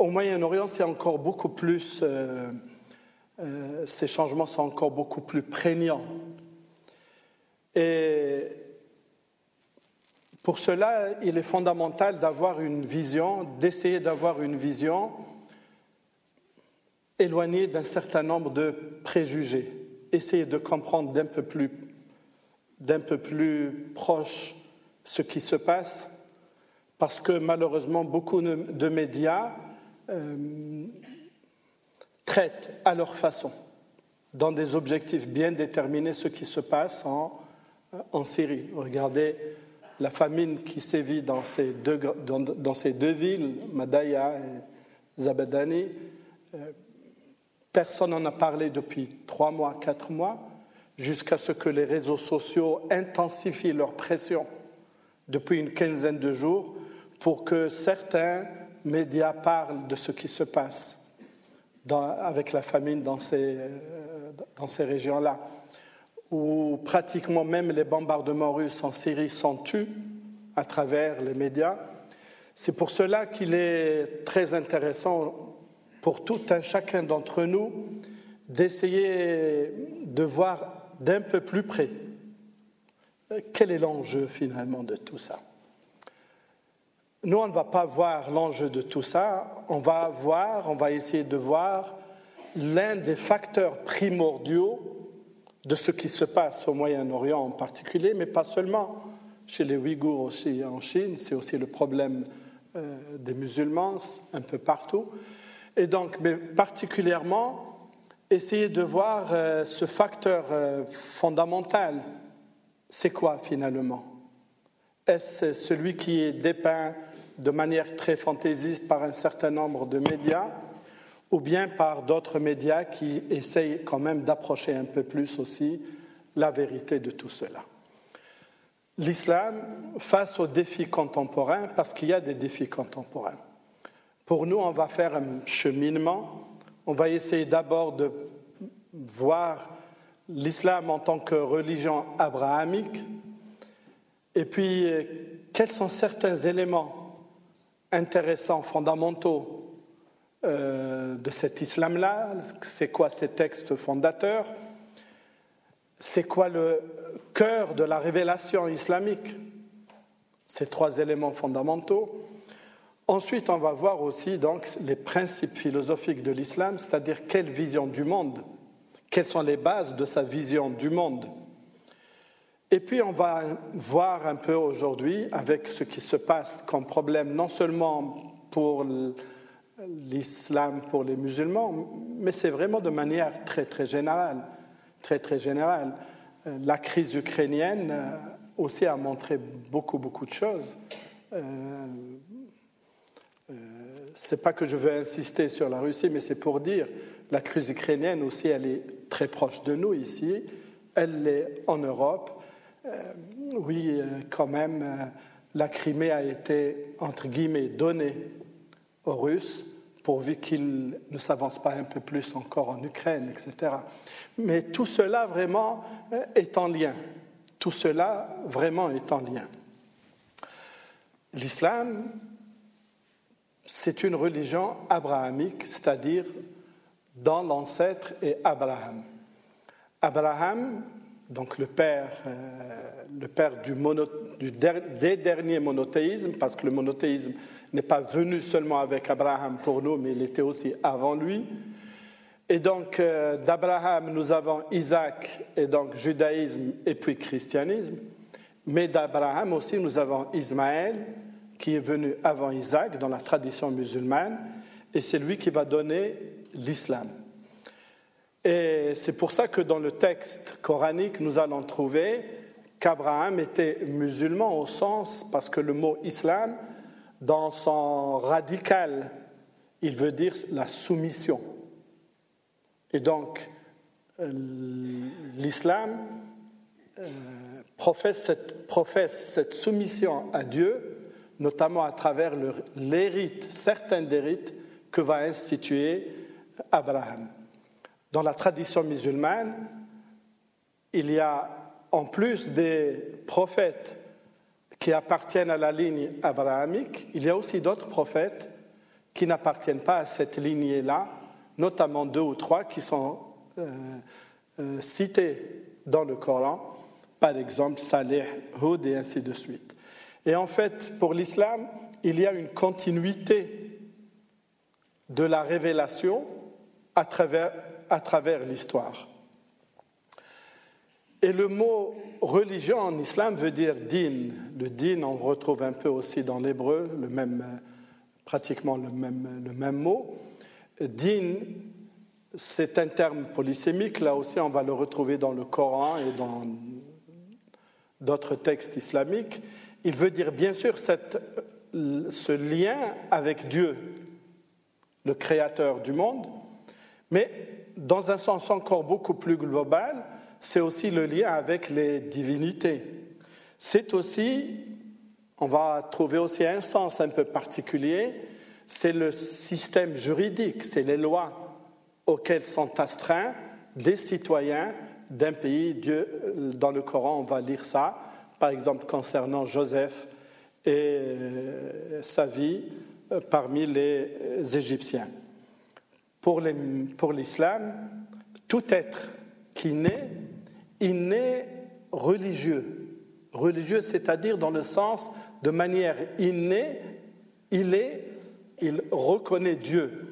au Moyen-Orient, c'est encore beaucoup plus, euh, euh, ces changements sont encore beaucoup plus prégnants. Et pour cela, il est fondamental d'avoir une vision, d'essayer d'avoir une vision éloignée d'un certain nombre de préjugés, essayer de comprendre d'un peu plus, d'un peu plus proche ce qui se passe, parce que malheureusement, beaucoup de médias euh, traitent à leur façon, dans des objectifs bien déterminés, ce qui se passe en, en Syrie. Regardez la famine qui sévit dans ces deux, dans ces deux villes, Madaya et Zabadani. Euh, personne n'en a parlé depuis trois mois, quatre mois, jusqu'à ce que les réseaux sociaux intensifient leur pression depuis une quinzaine de jours pour que certains médias parlent de ce qui se passe avec la famine dans ces, euh, dans ces régions-là, où pratiquement même les bombardements russes en Syrie sont tus à travers les médias. C'est pour cela qu'il est très intéressant pour tout un chacun d'entre nous d'essayer de voir d'un peu plus près quel est l'enjeu finalement de tout ça. Nous, on ne va pas voir l'enjeu de tout ça, on va voir, on va essayer de voir l'un des facteurs primordiaux de ce qui se passe au Moyen-Orient en particulier, mais pas seulement. Chez les Ouïghours aussi en Chine, c'est aussi le problème euh, des musulmans un peu partout. Et donc, mais particulièrement, essayer de voir euh, ce facteur euh, fondamental. C'est quoi finalement? Est-ce celui qui est dépeint de manière très fantaisiste par un certain nombre de médias ou bien par d'autres médias qui essayent quand même d'approcher un peu plus aussi la vérité de tout cela. L'islam face aux défis contemporains, parce qu'il y a des défis contemporains. Pour nous, on va faire un cheminement. On va essayer d'abord de voir l'islam en tant que religion abrahamique, et puis quels sont certains éléments intéressants, fondamentaux euh, de cet islam-là. C'est quoi ces textes fondateurs? C'est quoi le cœur de la révélation islamique? Ces trois éléments fondamentaux. Ensuite, on va voir aussi donc les principes philosophiques de l'islam, c'est-à-dire quelle vision du monde, quelles sont les bases de sa vision du monde. Et puis on va voir un peu aujourd'hui avec ce qui se passe comme problème, non seulement pour l'islam, pour les musulmans, mais c'est vraiment de manière très très générale, très très générale. Euh, la crise ukrainienne euh, aussi a montré beaucoup beaucoup de choses. Euh, euh, c'est pas que je veux insister sur la Russie, mais c'est pour dire la crise ukrainienne aussi, elle est très proche de nous ici, elle est en Europe, oui, euh, quand même, euh, la Crimée a été, entre guillemets, donnée aux Russes pourvu qu'ils ne s'avancent pas un peu plus encore en Ukraine, etc. Mais tout cela vraiment est en lien. Tout cela vraiment est en lien. L'islam, c'est une religion abrahamique, c'est-à-dire dans l'ancêtre et Abraham. Abraham, donc le père, euh, le père des derniers monothéismes, parce que le monothéisme n'est pas venu seulement avec Abraham pour nous, mais il était aussi avant lui. Et donc euh, d'Abraham, nous avons Isaac, et donc judaïsme, et puis christianisme. Mais d'Abraham aussi, nous avons Ismaël, qui est venu avant Isaac dans la tradition musulmane, et c'est lui qui va donner l'islam. Et c'est pour ça que dans le texte coranique, nous allons trouver qu'Abraham était musulman au sens, parce que le mot islam, dans son radical, il veut dire la soumission. Et donc, euh, l'islam euh, professe cette, soumission à Dieu, notamment à travers les rites, certains des rites que va instituer Abraham. Dans la tradition musulmane, il y a en plus des prophètes qui appartiennent à la ligne abrahamique, il y a aussi d'autres prophètes qui n'appartiennent pas à cette lignée-là, notamment deux ou trois qui sont euh, euh, cités dans le Coran, par exemple Saleh, Hud et ainsi de suite. Et en fait, pour l'islam, il y a une continuité de la révélation à travers, à travers l'histoire. Et le mot religion en islam veut dire din. Le din, on retrouve un peu aussi dans l'hébreu, le même, pratiquement le même, le même mot. Din, c'est un terme polysémique, là aussi on va le retrouver dans le Coran et dans d'autres textes islamiques. Il veut dire bien sûr cette, ce lien avec Dieu, le créateur du monde, mais dans un sens encore beaucoup plus global, c'est aussi le lien avec les divinités. C'est aussi, on va trouver aussi un sens un peu particulier, c'est le système juridique, c'est les lois auxquelles sont astreints des citoyens d'un pays. Dieu, dans le Coran, on va lire ça, par exemple concernant Joseph et euh, sa vie euh, parmi les Égyptiens. Pour l'islam, tout être qui naît il naît religieux. Religieux, c'est-à-dire dans le sens de manière innée, il est, il reconnaît Dieu.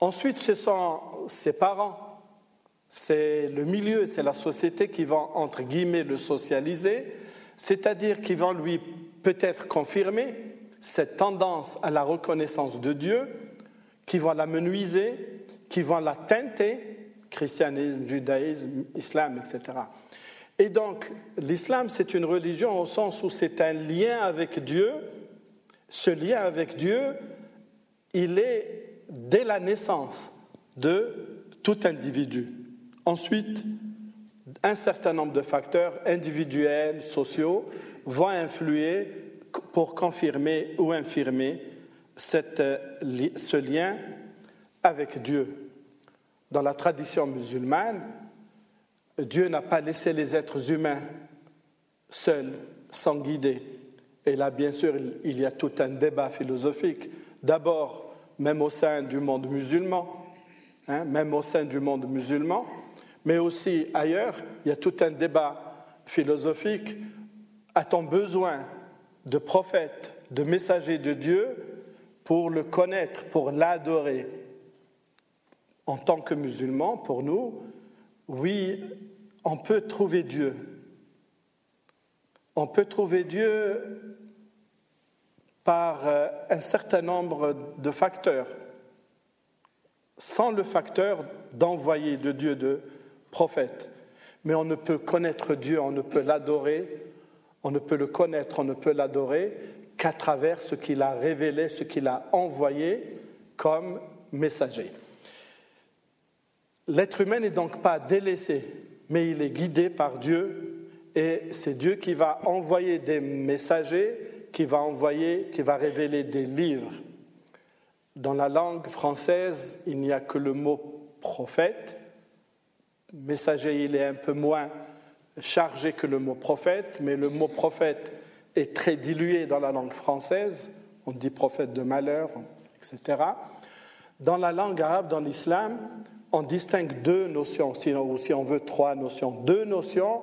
Ensuite, ce sont ses parents, c'est le milieu, c'est la société qui va, entre guillemets, le socialiser, c'est-à-dire qui vont lui peut-être confirmer cette tendance à la reconnaissance de Dieu, qui vont la menuiser, qui vont la teinter, christianisme, judaïsme, islam, etc. Et donc, l'islam, c'est une religion au sens où c'est un lien avec Dieu. Ce lien avec Dieu, il est dès la naissance de tout individu. Ensuite, un certain nombre de facteurs individuels, sociaux, vont influer pour confirmer ou infirmer cette, ce lien avec Dieu. Dans la tradition musulmane, Dieu n'a pas laissé les êtres humains seuls, sans guider. Et là, bien sûr, il y a tout un débat philosophique. D'abord, même au sein du monde musulman, hein, même au sein du monde musulman, mais aussi ailleurs, il y a tout un débat philosophique. A-t-on besoin de prophètes, de messagers de Dieu pour le connaître, pour l'adorer en tant que musulmans, pour nous, oui, on peut trouver Dieu. On peut trouver Dieu par euh, un certain nombre de facteurs, sans le facteur d'envoyer de Dieu de prophète. Mais on ne peut connaître Dieu, on ne peut l'adorer, on ne peut le connaître, on ne peut l'adorer qu'à travers ce qu'il a révélé, ce qu'il a envoyé comme messager. L'être humain n'est donc pas délaissé, mais il est guidé par Dieu et c'est Dieu qui va envoyer des messagers, qui va envoyer, qui va révéler des livres. Dans la langue française, il n'y a que le mot prophète. Messager, il est un peu moins chargé que le mot prophète, mais le mot prophète est très dilué dans la langue française. On dit prophète de malheur, etc. Dans la langue arabe, dans l'islam, on distingue deux notions, ou si on veut trois notions. Deux notions,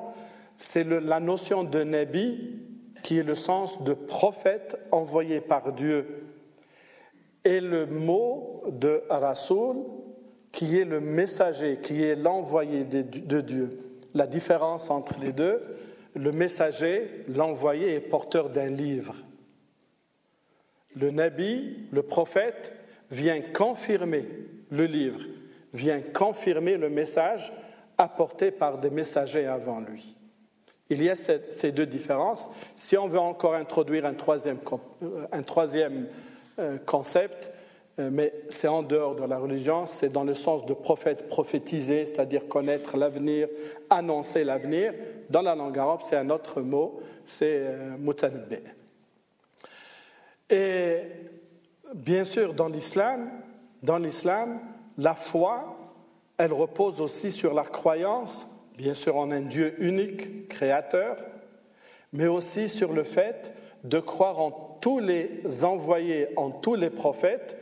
c'est la notion de Nabi, qui est le sens de prophète envoyé par Dieu, et le mot de Rasoul, qui est le messager, qui est l'envoyé de Dieu. La différence entre les deux, le messager, l'envoyé, est porteur d'un livre. Le Nabi, le prophète, vient confirmer le livre vient confirmer le message apporté par des messagers avant lui. Il y a ces deux différences. Si on veut encore introduire un troisième, euh, euh, concept, mais c'est en dehors de la religion, c'est dans le sens de prophète, prophétiser, c'est-à-dire connaître l'avenir, annoncer l'avenir. Dans la langue arabe, c'est un autre mot, c'est mutanabbi. Et bien sûr, dans l'islam, dans l'islam, la foi, elle repose aussi sur la croyance, bien sûr en un Dieu unique, créateur, mais aussi sur le fait de croire en tous les envoyés, en tous les prophètes,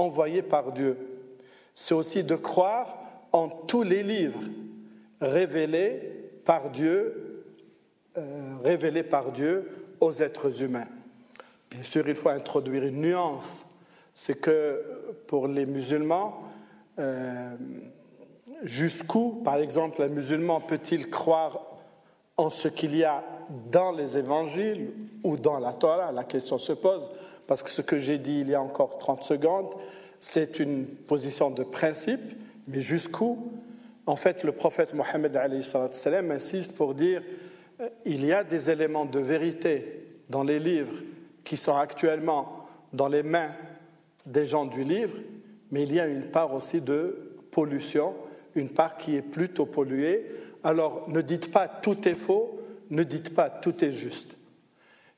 envoyés par Dieu. C'est aussi de croire en tous les livres révélés par Dieu, euh, révélés par Dieu aux êtres humains. Bien sûr, il faut introduire une nuance, c'est que pour les musulmans, euh, jusqu'où, par exemple, un musulman peut-il croire en ce qu'il y a dans les évangiles ou dans la Torah La question se pose, parce que ce que j'ai dit il y a encore 30 secondes, c'est une position de principe, mais jusqu'où? En fait, le prophète Mohammed insiste pour dire euh, il y a des éléments de vérité dans les livres qui sont actuellement dans les mains des gens du livre, mais il y a une part aussi de pollution, une part qui est plutôt polluée. Alors ne dites pas tout est faux, ne dites pas tout est juste.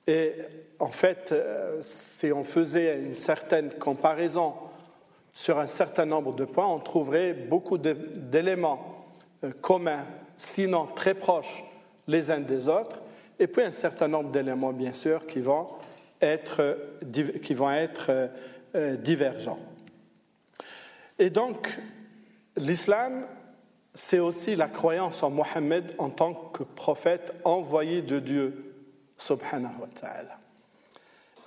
Et en fait, euh, si on faisait une certaine comparaison sur un certain nombre de points, on trouverait beaucoup d'éléments euh, communs, sinon très proches les uns des autres, et puis un certain nombre d'éléments, bien sûr, qui vont être, qui vont être euh, divergents. Et donc, l'islam, c'est aussi la croyance en Mohammed en tant que prophète envoyé de Dieu, subhanahu wa ta'ala.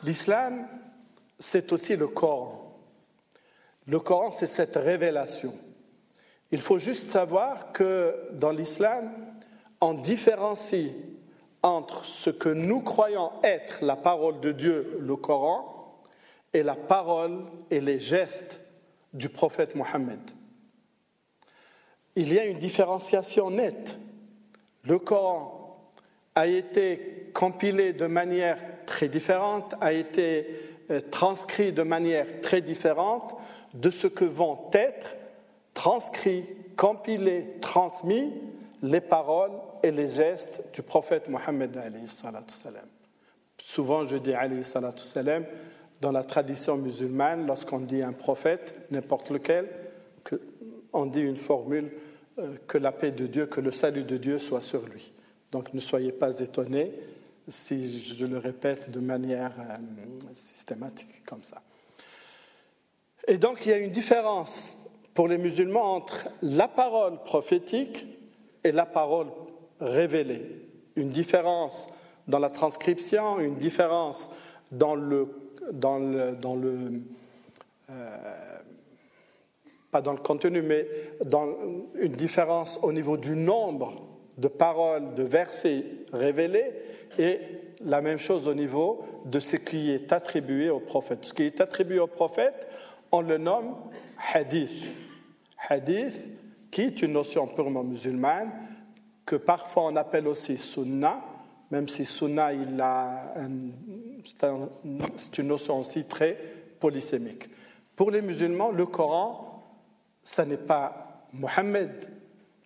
L'islam, c'est aussi le Coran. Le Coran, c'est cette révélation. Il faut juste savoir que dans l'islam, on différencie entre ce que nous croyons être la parole de Dieu, le Coran, et la parole et les gestes du prophète Mohammed. Il y a une différenciation nette. Le Coran a été compilé de manière très différente, a été euh, transcrit de manière très différente de ce que vont être transcrits, compilés, transmis les paroles et les gestes du prophète Mohammed. Souvent, je dis dans la tradition musulmane, lorsqu'on dit un prophète, n'importe lequel, on dit une formule que la paix de Dieu, que le salut de Dieu soit sur lui. Donc ne soyez pas étonnés si je le répète de manière euh, systématique comme ça. Et donc il y a une différence pour les musulmans entre la parole prophétique et la parole révélée. Une différence dans la transcription, une différence dans le, dans le, dans le euh, pas dans le contenu, mais dans une différence au niveau du nombre de paroles, de versets révélés, et la même chose au niveau de ce qui est attribué au prophète. Ce qui est attribué au prophète, on le nomme hadith. Hadith, qui est une notion purement musulmane, que parfois on appelle aussi sunnah, même si sunnah, c'est une notion aussi très polysémique. Pour les musulmans, le Coran, ce n'est pas Mohammed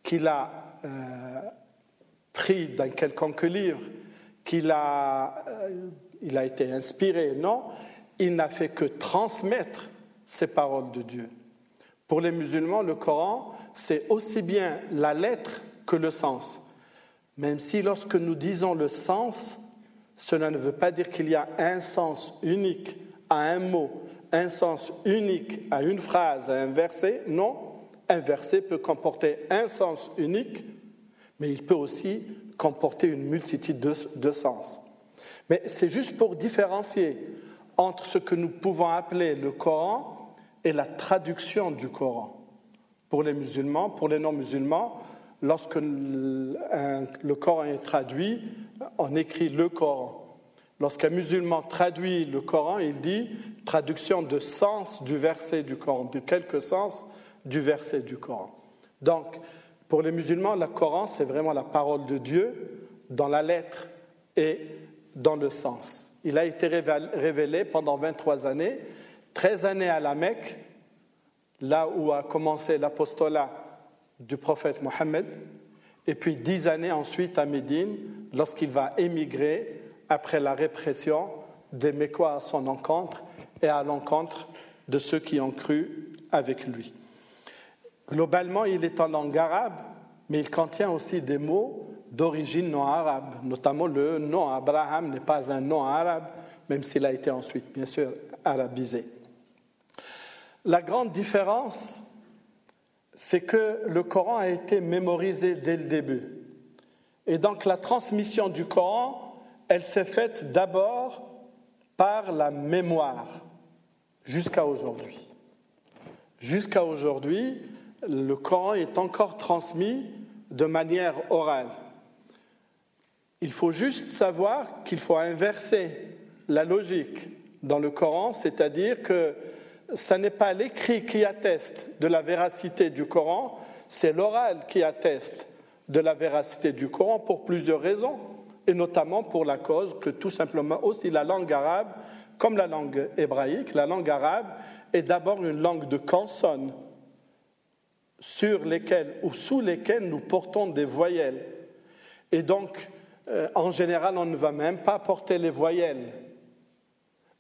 qui l'a euh, pris d'un quelconque livre, qu'il a, euh, il a été inspiré, non, il n'a fait que transmettre ces paroles de Dieu. Pour les musulmans, le Coran, c'est aussi bien la lettre que le sens. Même si lorsque nous disons le sens, cela ne veut pas dire qu'il y a un sens unique à un mot, un sens unique à une phrase, à un verset. Non, un verset peut comporter un sens unique, mais il peut aussi comporter une multitude de, de sens. Mais c'est juste pour différencier entre ce que nous pouvons appeler le Coran et la traduction du Coran. Pour les musulmans, pour les non-musulmans, lorsque le Coran est traduit, on écrit le Coran. Lorsqu'un musulman traduit le Coran, il dit traduction de sens du verset du Coran, de quelque sens du verset du Coran. Donc, pour les musulmans, le Coran, c'est vraiment la parole de Dieu dans la lettre et dans le sens. Il a été révélé pendant 23 années 13 années à la Mecque, là où a commencé l'apostolat du prophète Mohammed, et puis 10 années ensuite à Médine, lorsqu'il va émigrer après la répression des Mécois à son encontre et à l'encontre de ceux qui ont cru avec lui. Globalement, il est en langue arabe, mais il contient aussi des mots d'origine non arabe, notamment le nom Abraham n'est pas un nom arabe, même s'il a été ensuite, bien sûr, arabisé. La grande différence, c'est que le Coran a été mémorisé dès le début. Et donc la transmission du Coran, elle s'est faite d'abord par la mémoire jusqu'à aujourd'hui. Jusqu'à aujourd'hui, le Coran est encore transmis de manière orale. Il faut juste savoir qu'il faut inverser la logique dans le Coran, c'est-à-dire que ce n'est pas l'écrit qui atteste de la véracité du Coran, c'est l'oral qui atteste de la véracité du Coran pour plusieurs raisons, et notamment pour la cause que tout simplement aussi la langue arabe, comme la langue hébraïque, la langue arabe est d'abord une langue de consonnes sur lesquelles ou sous lesquelles nous portons des voyelles. Et donc, euh, en général, on ne va même pas porter les voyelles.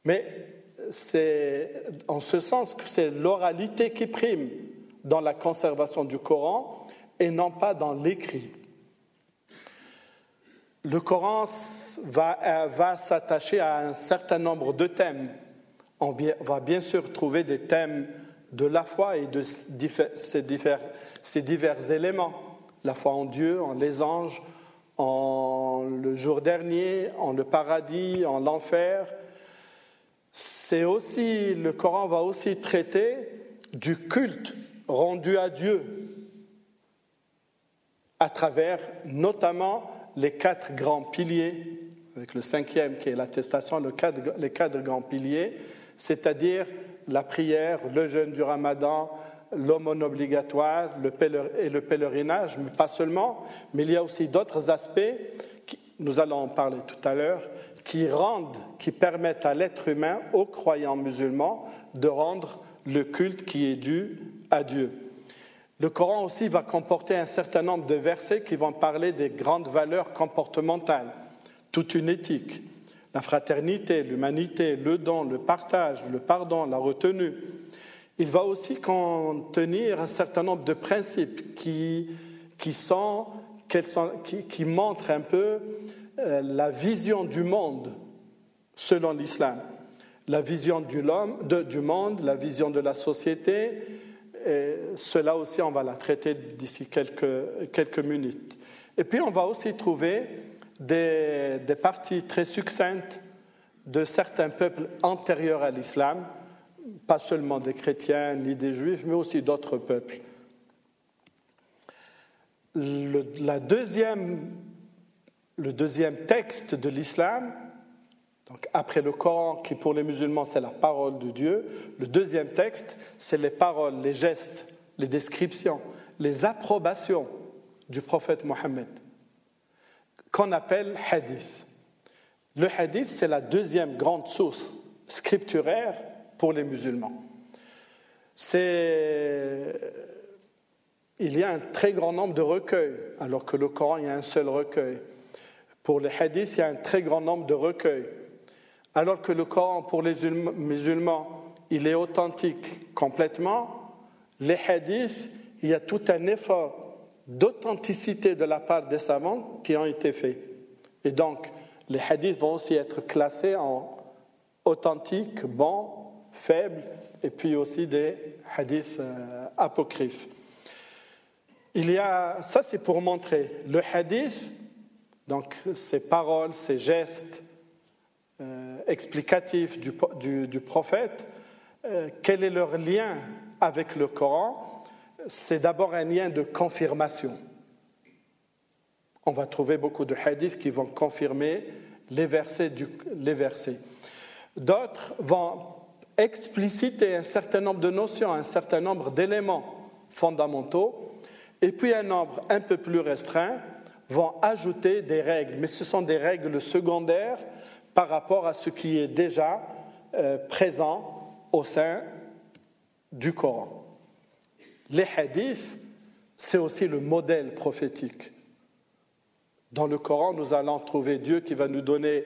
Mais c'est en ce sens que c'est l'oralité qui prime dans la conservation du Coran et non pas dans l'écrit. Le Coran va, euh, va s'attacher à un certain nombre de thèmes. On va bien sûr trouver des thèmes de la foi et de ces divers, ces divers éléments. La foi en Dieu, en les anges, en le jour dernier, en le paradis, en l'enfer. C'est aussi, le Coran va aussi traiter du culte rendu à Dieu à travers notamment les quatre grands piliers, avec le cinquième qui est l'attestation, les quatre grands piliers, c'est-à-dire la prière, le jeûne du ramadan, l'aumône obligatoire le et le pèlerinage, mais pas seulement, mais il y a aussi d'autres aspects, nous allons en parler tout à l'heure, qui rendent, qui permettent à l'être humain, aux croyants musulmans, de rendre le culte qui est dû à Dieu. Le Coran aussi va comporter un certain nombre de versets qui vont parler des grandes valeurs comportementales, toute une éthique, la fraternité, l'humanité, le don, le partage, le pardon, la retenue. Il va aussi contenir un certain nombre de principes qui, qui, sont, qui, montrent un peu euh, la vision du monde selon l'islam. La vision du monde, la vision de la société, et cela aussi on va la traiter d'ici quelques, quelques minutes. Et puis on va aussi trouver des, parties très succinctes de certains peuples antérieurs à l'islam, pas seulement des chrétiens ni des juifs, mais aussi d'autres peuples. Le, la deuxième, le deuxième texte de l'islam, donc après le Coran, qui pour les musulmans c'est la parole de Dieu, le deuxième texte, c'est les paroles, les gestes, les descriptions, les approbations du prophète Mohammed qu'on appelle hadith. Le hadith, c'est la deuxième grande source scripturaire pour les musulmans. Il y a un très grand nombre de recueils, alors que le Coran, il y a un seul recueil. Pour les hadiths, il y a un très grand nombre de recueils. Alors que le Coran, pour les musulmans, il est authentique complètement, les hadiths, il y a tout un effort d'authenticité de la part des savants qui ont été faits. Et donc, les hadiths vont aussi être classés en authentiques, bons, faibles, et puis aussi des hadiths euh, apocryphes. Il y a, ça c'est pour montrer le hadith, donc ces paroles, ces gestes euh, explicatifs du, du, prophète, euh, quel est leur lien avec le Coran c'est d'abord un lien de confirmation. On va trouver beaucoup de hadiths qui vont confirmer les versets. les versets. D'autres vont expliciter un certain nombre de notions, un certain nombre d'éléments fondamentaux, et puis un nombre un peu plus restreint vont ajouter des règles, mais ce sont des règles secondaires par rapport à ce qui est déjà euh, présent au sein du Coran. Les hadiths, c'est aussi le modèle prophétique. Dans le Coran, nous allons trouver Dieu qui va nous donner,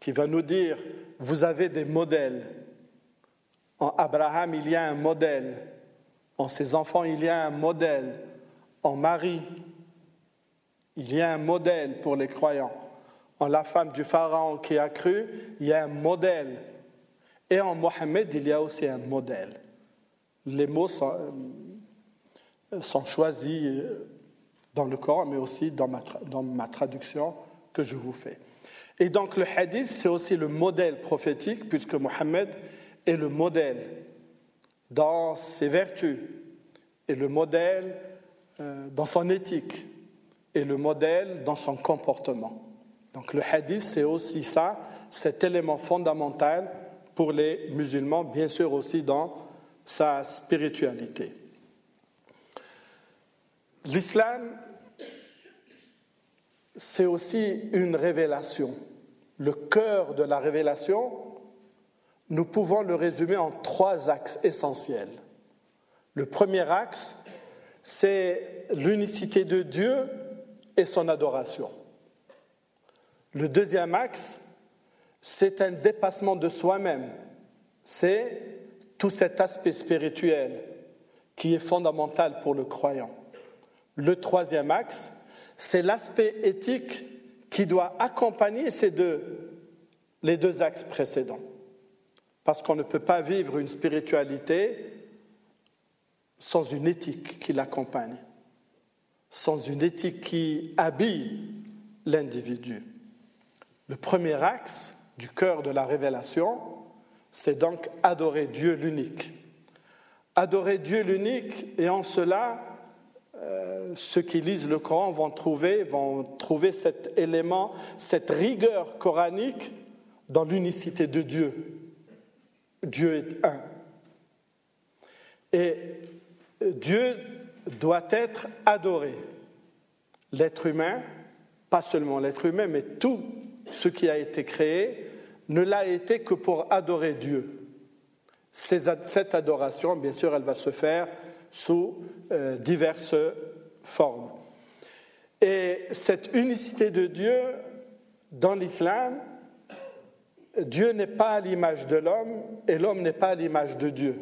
qui va nous dire, vous avez des modèles. En Abraham, il y a un modèle. En ses enfants, il y a un modèle. En Marie, il y a un modèle pour les croyants. En la femme du Pharaon qui a cru, il y a un modèle. Et en Mohammed, il y a aussi un modèle. les mots sont, sont choisis dans le Coran, mais aussi dans ma, dans ma traduction que je vous fais. Et donc le hadith, c'est aussi le modèle prophétique, puisque Mohammed est le modèle dans ses vertus, et le modèle euh, dans son éthique, et le modèle dans son comportement. Donc le hadith, c'est aussi ça, cet élément fondamental pour les musulmans, bien sûr aussi dans sa spiritualité. L'islam, c'est aussi une révélation. Le cœur de la révélation, nous pouvons le résumer en trois axes essentiels. Le premier axe, c'est l'unicité de Dieu et son adoration. Le deuxième axe, c'est un dépassement de soi-même. C'est tout cet aspect spirituel qui est fondamental pour le croyant. Le troisième axe, c'est l'aspect éthique qui doit accompagner ces deux, les deux axes précédents. Parce qu'on ne peut pas vivre une spiritualité sans une éthique qui l'accompagne, sans une éthique qui habille l'individu. Le premier axe du cœur de la révélation, c'est donc adorer Dieu l'unique. Adorer Dieu l'unique, et en cela, euh, ceux qui lisent le Coran vont trouver, vont trouver cet élément, cette rigueur coranique dans l'unicité de Dieu. Dieu est un. Et Dieu doit être adoré. L'être humain, pas seulement l'être humain, mais tout ce qui a été créé, ne l'a été que pour adorer Dieu. Cette adoration, bien sûr, elle va se faire sous euh, diverses formes. Et cette unicité de Dieu, dans l'islam, Dieu n'est pas à l'image de l'homme et l'homme n'est pas à l'image de Dieu.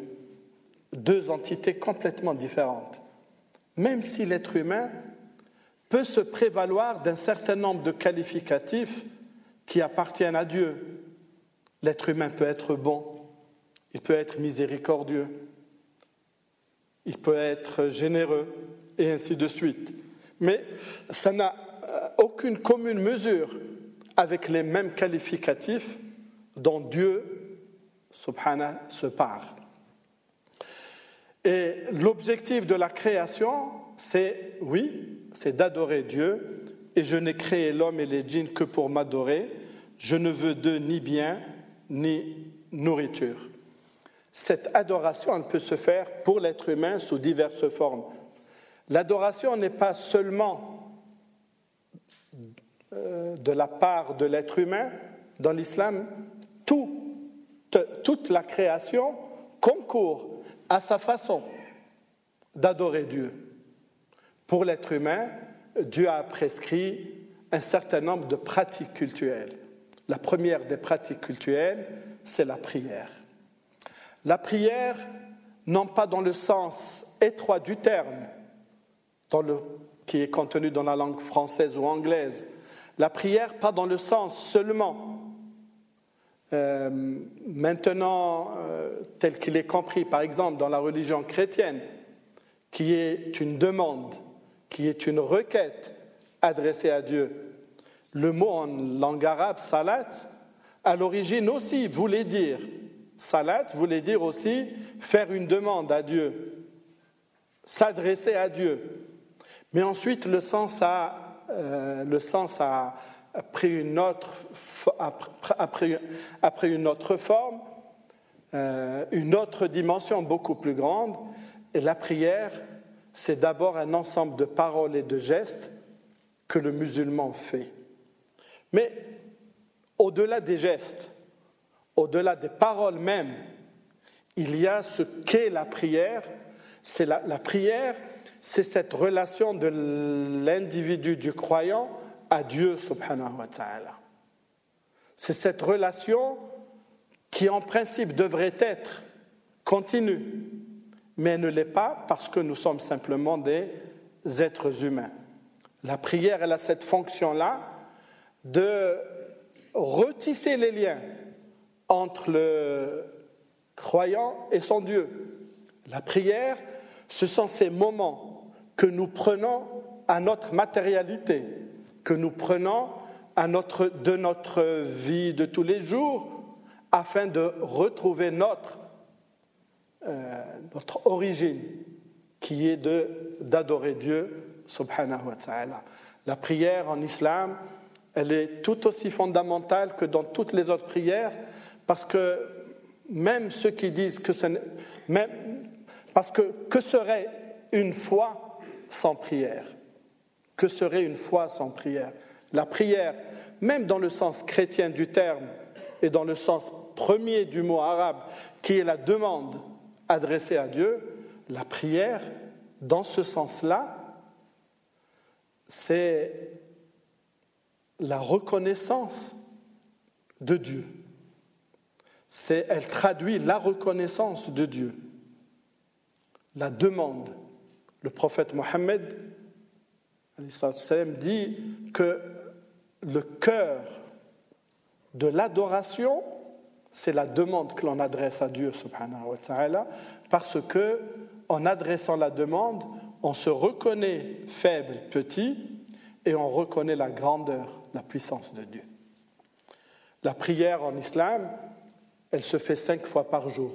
Deux entités complètement différentes. Même si l'être humain peut se prévaloir d'un certain nombre de qualificatifs qui appartiennent à Dieu. L'être humain peut être bon, il peut être miséricordieux, il peut être généreux, et ainsi de suite. Mais ça n'a euh, aucune commune mesure avec les mêmes qualificatifs dont Dieu, subhanahu, se part. Et l'objectif de la création, c'est, oui, c'est d'adorer Dieu, et je n'ai créé l'homme et les djinns que pour m'adorer, je ne veux d'eux ni bien ni nourriture. Cette adoration, elle peut se faire pour l'être humain sous diverses formes. L'adoration n'est pas seulement euh, de la part de l'être humain. Dans l'islam, toute la création concourt à sa façon d'adorer Dieu. Pour l'être humain, Dieu a prescrit un certain nombre de pratiques culturelles. La première des pratiques culturelles, c'est la prière. La prière, non pas dans le sens étroit du terme, qui est contenu dans la langue française ou anglaise, la prière pas dans le sens seulement euh, maintenant euh, tel qu'il est compris, par exemple dans la religion chrétienne, qui est une demande qui est une requête adressée à Dieu. Le mot en langue arabe, salat, à l'origine aussi voulait dire, salat voulait dire aussi faire une demande à Dieu, s'adresser à Dieu. Mais ensuite, le sens a, euh, le sens a, pris une autre, une autre forme, euh, une autre dimension beaucoup plus grande, et la prière c'est d'abord un ensemble de paroles et de gestes que le musulman fait. Mais au-delà des gestes, au-delà des paroles même, il y a ce qu'est la prière. C'est la, prière, c'est cette relation de l'individu, du croyant, à Dieu subhanahu wa ta'ala. C'est cette relation qui en principe devrait être continue, mais ne l'est pas parce que nous sommes simplement des êtres humains. La prière, elle a cette fonction-là de retisser les liens entre le croyant et son Dieu. La prière, ce sont ces moments que nous prenons à notre matérialité, que nous prenons à notre, de notre vie de tous les jours afin de retrouver notre, euh, notre origine qui est d'adorer Dieu subhanahu wa ta'ala. La prière en islam, elle est tout aussi fondamentale que dans toutes les autres prières parce que même ceux qui disent que ce même, parce que que serait une foi sans prière? Que serait une foi sans prière? La prière, même dans le sens chrétien du terme et dans le sens premier du mot arabe, qui est la demande adressée à Dieu, la prière, dans ce sens-là, c'est la reconnaissance de Dieu elle traduit la reconnaissance de Dieu, la demande. Le prophète Mohammed dit que le cœur de l'adoration, c'est la demande que l'on adresse à Dieu, parce que en adressant la demande, on se reconnaît faible, petit, et on reconnaît la grandeur, la puissance de Dieu. La prière en islam, elle se fait cinq fois par jour,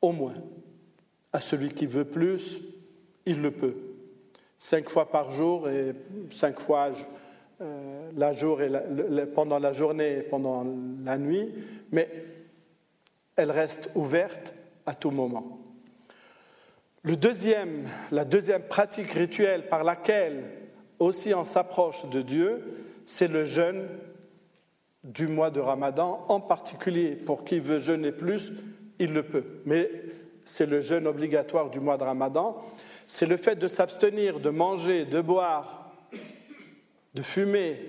au moins. À celui qui veut plus, il le peut. Cinq fois par jour et cinq fois euh, la pendant la journée et pendant la nuit, mais elle reste ouverte à tout moment. Le deuxième, la deuxième pratique rituelle par laquelle aussi on s'approche de Dieu, c'est le jeûne du mois de Ramadan, en particulier pour qui veut jeûner plus, il le peut. Mais c'est le jeûne obligatoire du mois de Ramadan. C'est le fait de s'abstenir de manger, de boire, de fumer,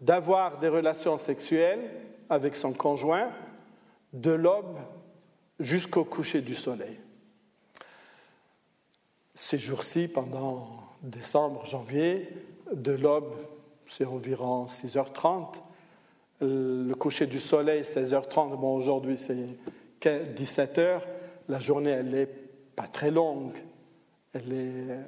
d'avoir des relations sexuelles avec son conjoint de l'aube jusqu'au coucher du soleil. Ces jours-ci, pendant décembre, janvier, de l'aube, c'est environ 6h30, le coucher du soleil, 16h30, bon aujourd'hui c'est 17h, la journée elle n'est pas très longue, elle est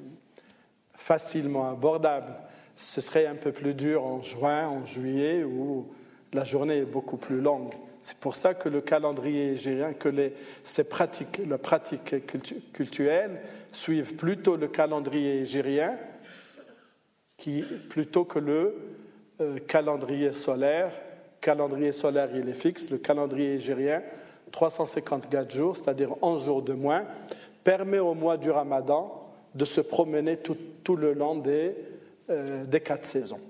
facilement abordable. Ce serait un peu plus dur en juin, en juillet, où la journée est beaucoup plus longue. C'est pour ça que le calendrier égérien, que les, ces pratiques, la pratique culturelle suivent plutôt le calendrier égérien qui, plutôt que le euh, calendrier solaire calendrier solaire, il est fixe. Le calendrier égérien, 354 jours, c'est-à-dire 11 jours de moins, permet au mois du ramadan de se promener tout, le long des, euh, des quatre saisons.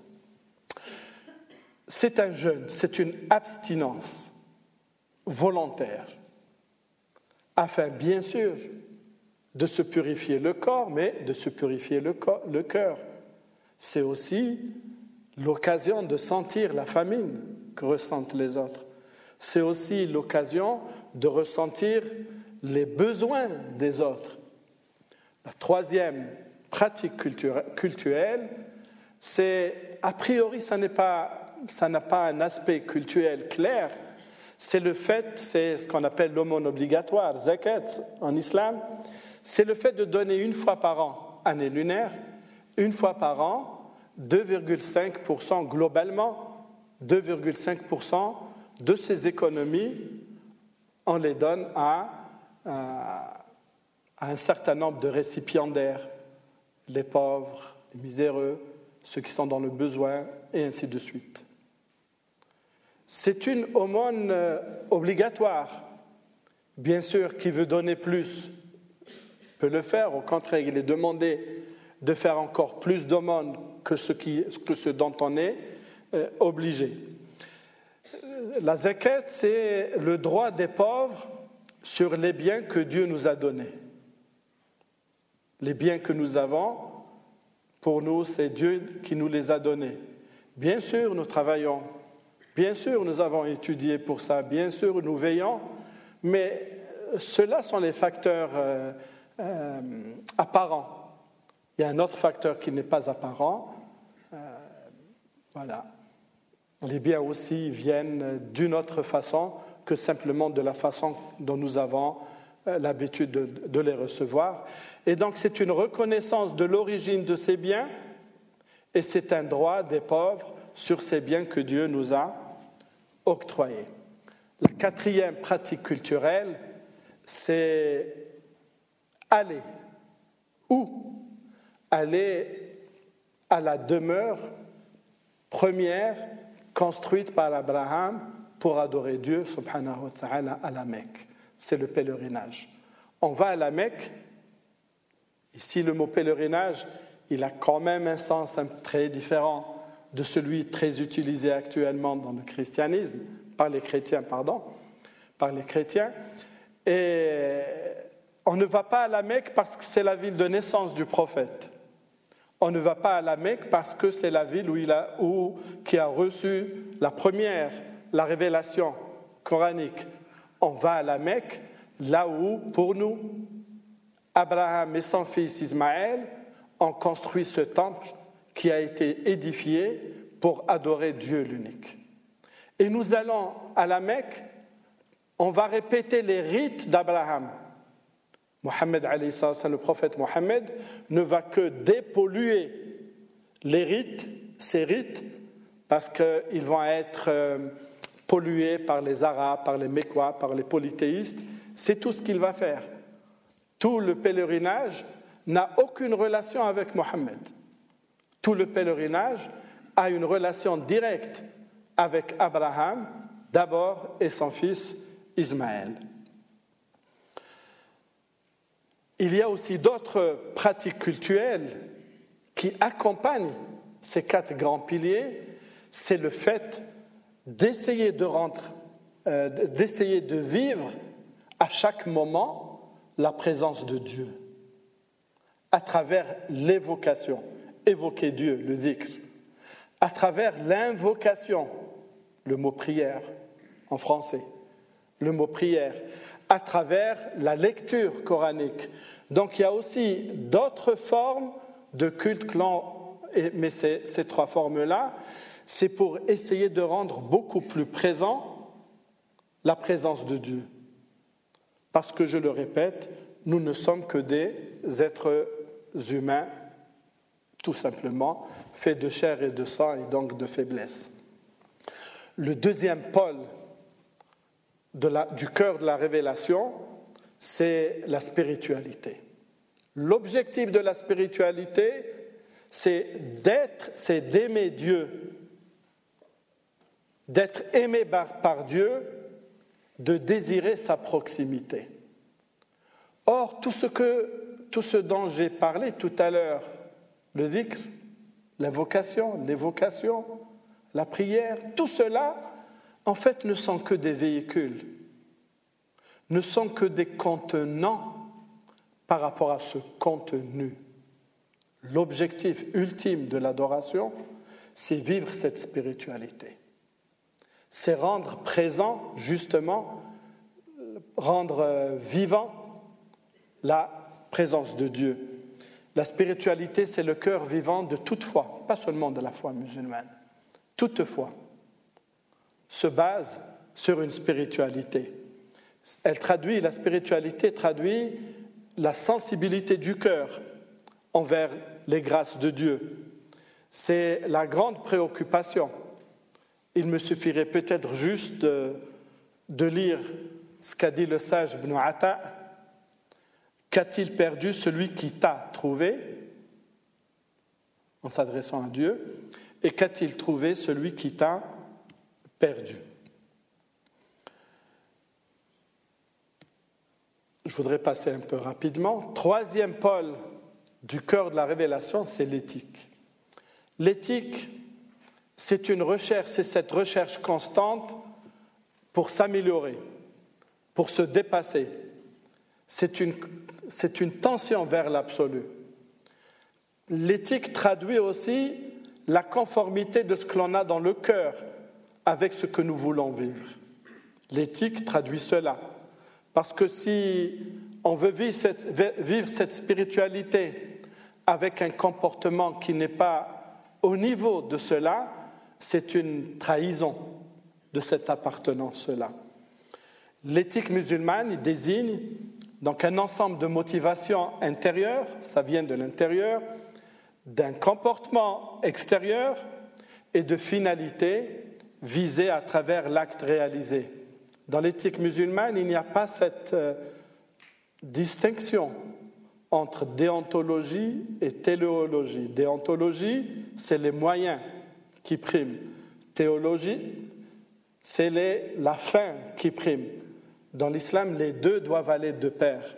C'est un jeûne, c'est une abstinence volontaire, afin bien sûr de se purifier le corps, mais de se purifier le, le cœur. C'est aussi l'occasion de sentir la famine, que ressentent les autres. C'est aussi l'occasion de ressentir les besoins des autres. La troisième pratique culturelle, c'est, a priori, ça n'a pas, un aspect culturel clair, c'est le fait, c'est ce qu'on appelle l'aumône obligatoire, zakat en islam, c'est le fait de donner une fois par an, année lunaire, une fois par an, 2,5% globalement 2,5% de ces économies, on les donne à, un certain nombre de récipiendaires, les pauvres, les miséreux, ceux qui sont dans le besoin, et ainsi de suite. C'est une aumône euh, obligatoire. Bien sûr, qui veut donner plus peut le faire. Au contraire, il est demandé de faire encore plus d'aumônes que ce, dont on est euh, obligé. La zakat, c'est le droit des pauvres sur les biens que Dieu nous a donnés. Les biens que nous avons, pour nous, c'est Dieu qui nous les a donnés. Bien sûr, nous travaillons. Bien sûr, nous avons étudié pour ça. Bien sûr, nous veillons. Mais ceux-là sont les facteurs euh, euh, apparents. Il y a un autre facteur qui n'est pas apparent. voilà les biens aussi viennent d'une autre façon que simplement de la façon dont nous avons euh, l'habitude de, les recevoir. Et donc c'est une reconnaissance de l'origine de ces biens et c'est un droit des pauvres sur ces biens que Dieu nous a octroyés. La quatrième pratique culturelle, c'est aller. Où? Aller à la demeure première construite par Abraham pour adorer Dieu subhanahu wa à la Mecque. C'est le pèlerinage. On va à la Mecque. Ici, le mot pèlerinage, il a quand même un sens très différent de celui très utilisé actuellement dans le christianisme, par les chrétiens, pardon, par les chrétiens. Et on ne va pas à la Mecque parce que c'est la ville de naissance du prophète. On ne va pas à la Mecque parce que c'est la ville où il a, où, qui a reçu la première, la révélation coranique. On va à la Mecque là où, pour nous, Abraham et son fils Ismaël ont construit ce temple qui a été édifié pour adorer Dieu l'unique. Et nous allons à la Mecque, on va répéter les rites d'Abraham. Mohammed, le prophète Mohammed, ne va que dépolluer les rites, ces rites, parce qu'ils vont être pollués par les Arabes, par les Mécois, par les polythéistes. C'est tout ce qu'il va faire. Tout le pèlerinage n'a aucune relation avec Mohammed. Tout le pèlerinage a une relation directe avec Abraham d'abord et son fils Ismaël. Il y a aussi d'autres pratiques culturelles qui accompagnent ces quatre grands piliers. C'est le fait d'essayer de euh, d'essayer de vivre à chaque moment la présence de Dieu à travers l'évocation, évoquer Dieu, le dhikr, à travers l'invocation, le mot prière en français, le mot prière, à travers la lecture coranique. Donc il y a aussi d'autres formes de culte clan, mais ces trois formes-là, c'est pour essayer de rendre beaucoup plus présent la présence de Dieu. Parce que, je le répète, nous ne sommes que des êtres humains, tout simplement, faits de chair et de sang et donc de faiblesse. Le deuxième pôle du cœur de la révélation, c'est la spiritualité. L'objectif de la spiritualité, c'est d'être, c'est d'aimer Dieu, d'être aimé par, Dieu, de désirer sa proximité. Or, tout ce, que, tout ce dont j'ai parlé tout à l'heure, le dhikr, l'invocation, l'évocation, la prière, tout cela, en fait, ne sont que des véhicules, ne sont que des contenants par rapport à ce contenu. L'objectif ultime de l'adoration, c'est vivre cette spiritualité. C'est rendre présent, justement, rendre vivant la présence de Dieu. La spiritualité, c'est le cœur vivant de toute foi, pas seulement de la foi musulmane. Toute foi se base sur une spiritualité. Elle traduit, la spiritualité traduit la sensibilité du cœur envers les grâces de Dieu. C'est la grande préoccupation. Il me suffirait peut-être juste de, lire ce qu'a dit le sage Ibn Qu'a-t-il perdu celui qui t'a trouvé en s'adressant à Dieu? Et qu'a-t-il trouvé celui qui t'a perdu? Je voudrais passer un peu rapidement. Troisième pôle du cœur de la révélation, c'est l'éthique. L'éthique, c'est une recherche, c'est cette recherche constante pour s'améliorer, pour se dépasser. C'est une tension vers l'absolu. L'éthique traduit aussi la conformité de ce que l'on a dans le cœur avec ce que nous voulons vivre. L'éthique traduit cela. Parce que si on veut vivre cette spiritualité avec un comportement qui n'est pas au niveau de cela, c'est une trahison de cette appartenance-là. L'éthique musulmane désigne Donc un ensemble de motivations intérieures, ça vient de l'intérieur, d'un comportement extérieur et de finalités visées à travers l'acte réalisé. Dans l'éthique musulmane, il n'y a pas cette euh, distinction entre déontologie et téléologie. Déontologie, c'est les moyens qui priment. Théologie, c'est la fin qui prime. Dans l'islam, les deux doivent aller de pair.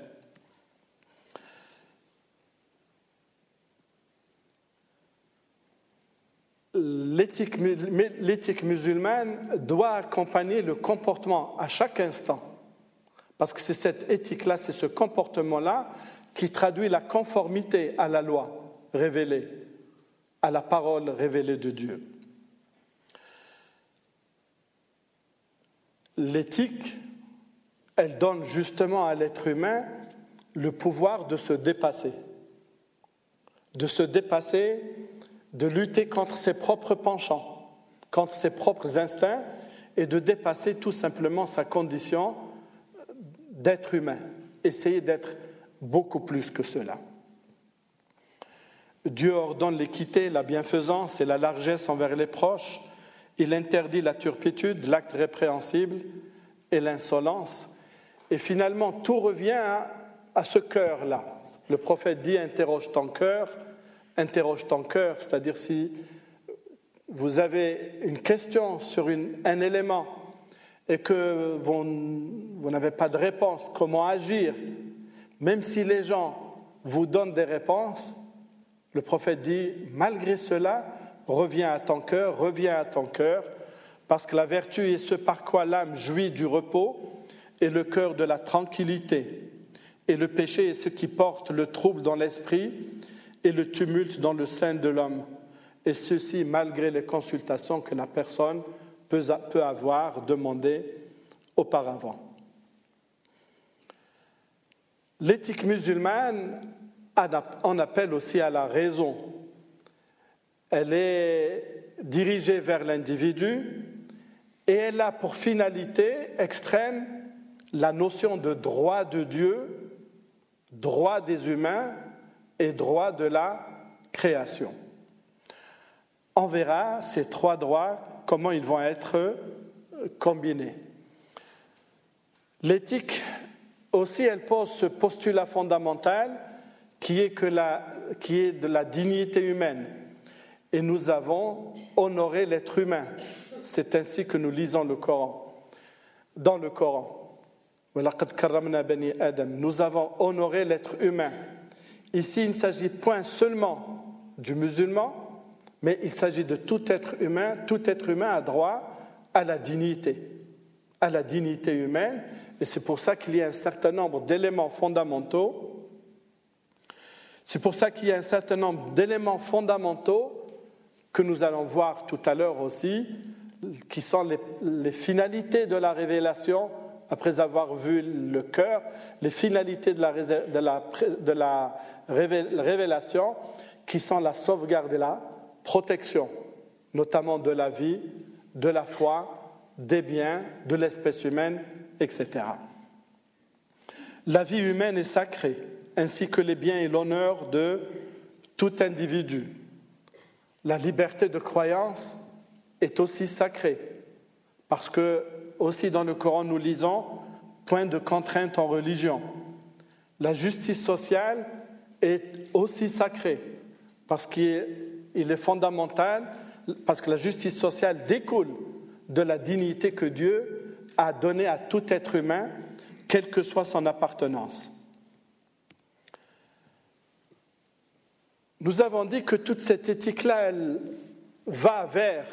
L'éthique musulmane doit accompagner le comportement à chaque instant. Parce que c'est cette éthique-là, c'est ce comportement-là qui traduit la conformité à la loi révélée, à la parole révélée de Dieu. L'éthique, elle donne justement à l'être humain le pouvoir de se dépasser, de se dépasser, de lutter contre ses propres penchants, contre ses propres instincts et de dépasser tout simplement sa condition d'être humain, essayer d'être beaucoup plus que cela. Dieu ordonne l'équité, la bienfaisance et la largesse envers les proches. Il interdit la turpitude, l'acte répréhensible et l'insolence. Et finalement, tout revient à, ce cœur-là. Le prophète dit interroge ton cœur, interroge ton cœur, c'est-à-dire si vous avez une question sur un élément et que vous n'avez pas de réponse, comment agir? Même si les gens vous donnent des réponses, le prophète dit, malgré cela, reviens à ton cœur, reviens à ton cœur, parce que la vertu est ce par quoi l'âme jouit du repos et le cœur de la tranquillité. Et le péché est ce qui porte le trouble dans l'esprit et le tumulte dans le sein de l'homme. Et ceci malgré les consultations que la personne peut avoir demandées auparavant. L'éthique musulmane en appelle aussi à la raison. Elle est dirigée vers l'individu et elle a pour finalité extrême la notion de droit de Dieu, droit des humains et droit de la création. On verra ces trois droits, comment ils vont être combinés. L'éthique aussi, elle pose ce postulat fondamental qui est, qui est de la dignité humaine. Et nous avons honoré l'être humain. C'est ainsi que nous lisons le Coran. Dans le Coran, nous avons honoré l'être humain. Ici, il ne s'agit point seulement du musulman, mais il s'agit de tout être humain. Tout être humain a droit à la dignité, à la dignité humaine. Et c'est pour ça qu'il y a un certain nombre d'éléments fondamentaux. C'est pour ça qu'il y a un certain nombre d'éléments fondamentaux que nous allons voir tout à l'heure aussi, qui sont les, finalités de la révélation, après avoir vu le cœur, les finalités de la, de la, révélation, qui sont la sauvegarde et la protection, notamment de la vie, de la foi, des biens, de l'espèce humaine etc. La vie humaine est sacrée, ainsi que les biens et l'honneur de tout individu. La liberté de croyance est aussi sacrée, parce que aussi dans le Coran nous lisons point de contrainte en religion. La justice sociale est aussi sacrée, parce qu'il est fondamental, parce que la justice sociale découle de la dignité que Dieu à donner à tout être humain, quelle que soit son appartenance. Nous avons dit que toute cette éthique-là, elle va vers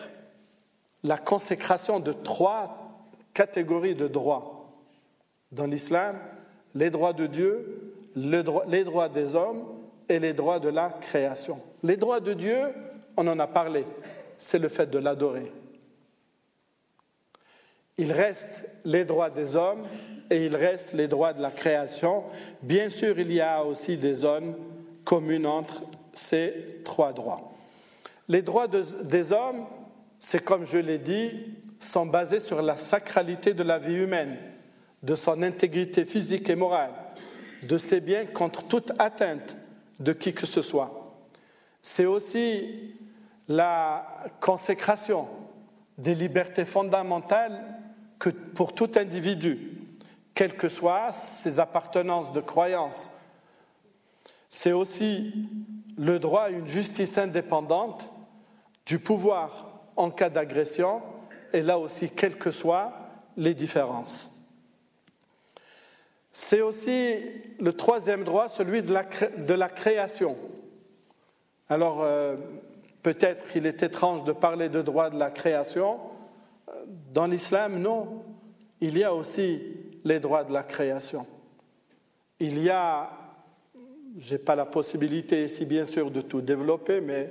la consécration de trois catégories de droits. Dans l'islam, les droits de Dieu, les droits des hommes et les droits de la création. Les droits de Dieu, on en a parlé, c'est le fait de l'adorer. Il reste les droits des hommes et il reste les droits de la création. Bien sûr, il y a aussi des zones communes entre ces trois droits. Les droits des hommes, c'est comme je l'ai dit, sont basés sur la sacralité de la vie humaine, de son intégrité physique et morale, de ses biens contre toute atteinte de qui que ce soit. C'est aussi la consécration des libertés fondamentales que pour tout individu, quelles que soient ses appartenances de croyance. C'est aussi le droit à une justice indépendante du pouvoir en cas d'agression, et là aussi, quelles que soient les différences. C'est aussi le troisième droit, celui de la, création. Alors, euh, peut-être qu'il est étrange de parler de droit de la création. Dans l'islam, non. Il y a aussi les droits de la création. Il y a, je n'ai pas la possibilité ici bien sûr de tout développer, mais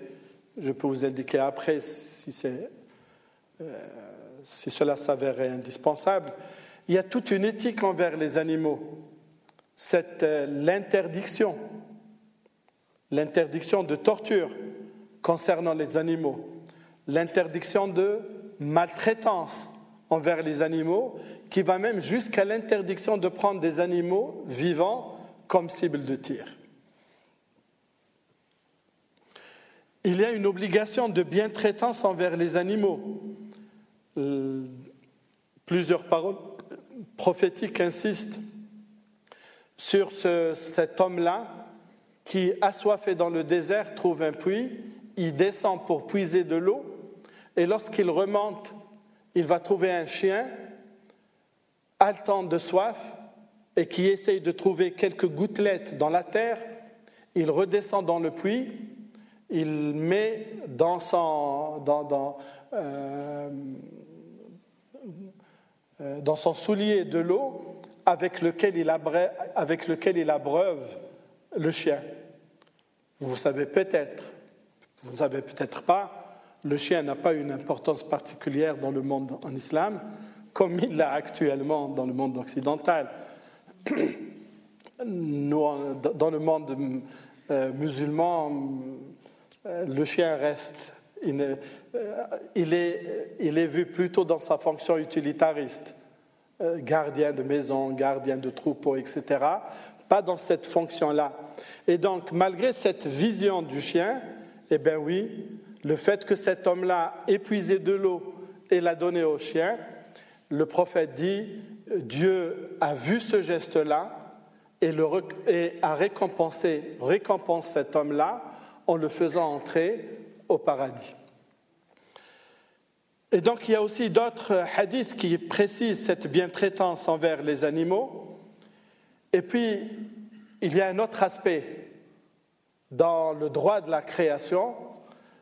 je peux vous indiquer après si, euh, si cela s'avérait indispensable. Il y a toute une éthique envers les animaux. C'est euh, l'interdiction, l'interdiction de torture concernant les animaux, l'interdiction de maltraitance envers les animaux, qui va même jusqu'à l'interdiction de prendre des animaux vivants comme cible de tir. Il y a une obligation de bientraitance envers les animaux. Euh, plusieurs paroles prophétiques insistent sur cet homme-là qui, assoiffé dans le désert, trouve un puits, il descend pour puiser de l'eau, et lorsqu'il remonte, il va trouver un chien haletant de soif et qui essaye de trouver quelques gouttelettes dans la terre. Il redescend dans le puits, il met dans son, dans, euh, euh, dans son soulier de l'eau avec lequel, il abreuve, le chien. Vous savez peut-être, vous ne savez peut-être pas, le chien n'a pas une importance particulière dans le monde en islam, comme il l'a actuellement dans le monde occidental. Dans le monde euh, musulman, le chien reste, euh, il, est, il est vu plutôt dans sa fonction utilitariste, gardien de maison, gardien de troupeau, etc. Pas dans cette fonction-là. Et donc, malgré cette vision du chien, eh bien oui, le fait que cet homme-là ait puisé de l'eau et l'a donnée au chien, le prophète dit, Dieu a vu ce geste-là et, a récompensé, récompense cet homme-là en le faisant entrer au paradis. Et donc il y a aussi d'autres hadiths qui précisent cette bientraitance envers les animaux. Et puis, il y a un autre aspect dans le droit de la création,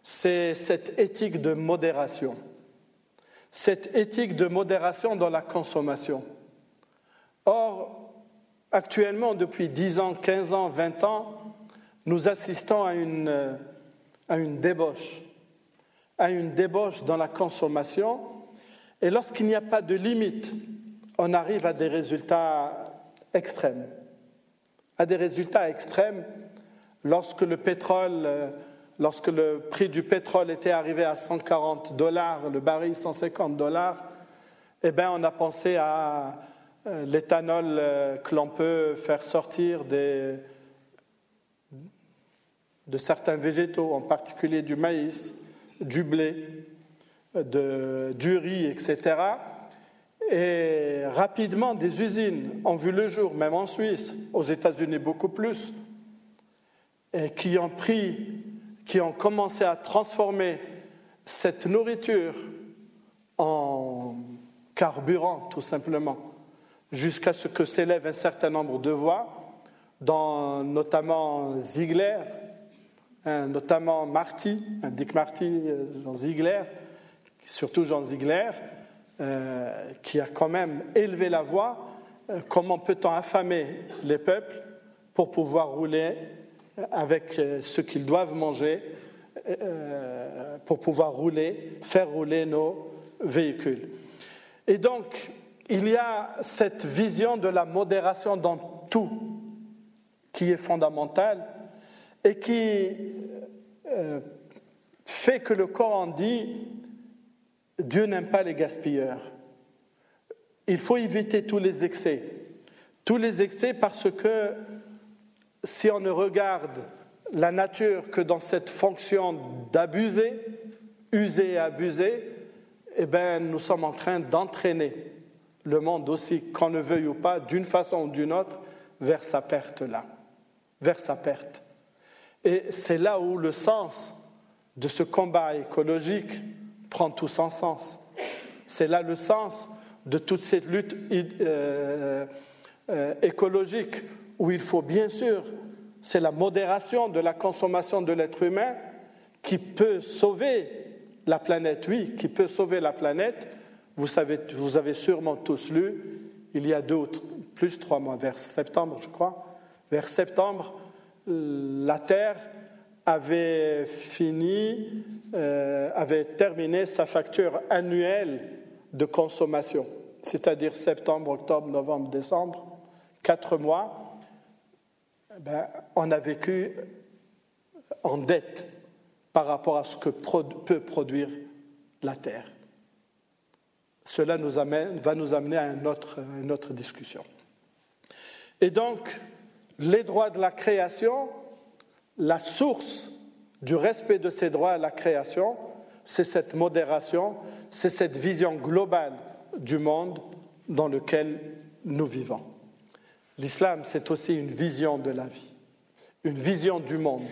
c'est cette éthique de modération cette éthique de modération dans la consommation. Or, actuellement, depuis 10 ans, 15 ans, 20 ans, nous assistons à une, à une débauche, à une débauche dans la consommation. Et lorsqu'il n'y a pas de limite, on arrive à des résultats extrêmes. À des résultats extrêmes lorsque le pétrole euh, lorsque le prix du pétrole était arrivé à 140 dollars, le baril 150 dollars, eh bien, on a pensé à euh, l'éthanol euh, que l'on peut faire sortir de certains végétaux, en particulier du maïs, du blé, du riz, etc. Et rapidement, des usines ont vu le jour, même en Suisse, aux États-Unis beaucoup plus, qui ont pris qui ont commencé à transformer cette nourriture en carburant, tout simplement, jusqu'à ce que s'élève un certain nombre de voix, notamment Ziegler, notamment Marty, hein, Dick Marty, euh, Jean Ziegler, surtout Jean Ziegler, euh, qui a quand même élevé la voix. Euh, comment peut-on affamer les peuples pour pouvoir rouler avec euh, ce qu'ils doivent manger euh, pour pouvoir rouler, faire rouler nos véhicules? Et donc, il y a cette vision de la modération dans tout qui est fondamentale et qui euh, fait que le Coran dit Dieu n'aime pas les gaspilleurs. Il faut éviter tous les excès. Tous les excès parce que si on ne regarde la nature que dans cette fonction d'abuser, user et abuser, eh bien, nous sommes en train d'entraîner le monde aussi, qu'on ne veuille ou pas, d'une façon ou d'une autre, vers sa perte là, vers sa perte. Et c'est là où le sens de ce combat écologique prend tout son sens. C'est là le sens de toute cette lutte euh, euh, écologique où il faut bien sûr, c'est la modération de la consommation de l'être humain qui peut sauver la planète, oui, qui peut sauver la planète. Vous, savez, vous avez sûrement tous lu, il y a deux ou plus trois mois, vers septembre, je crois, vers septembre, la Terre avait fini, euh, avait terminé sa facture annuelle de consommation, c'est-à-dire septembre, octobre, novembre, décembre, quatre mois. Ben, on a vécu en dette par rapport à ce que peut produire la Terre. Cela nous amène, va nous amener à une autre, une autre discussion. Et donc, les droits de la création, la source du respect de ces droits à la création, c'est cette modération, c'est cette vision globale du monde dans lequel nous vivons. L'islam, c'est aussi une vision de la vie, une vision du monde,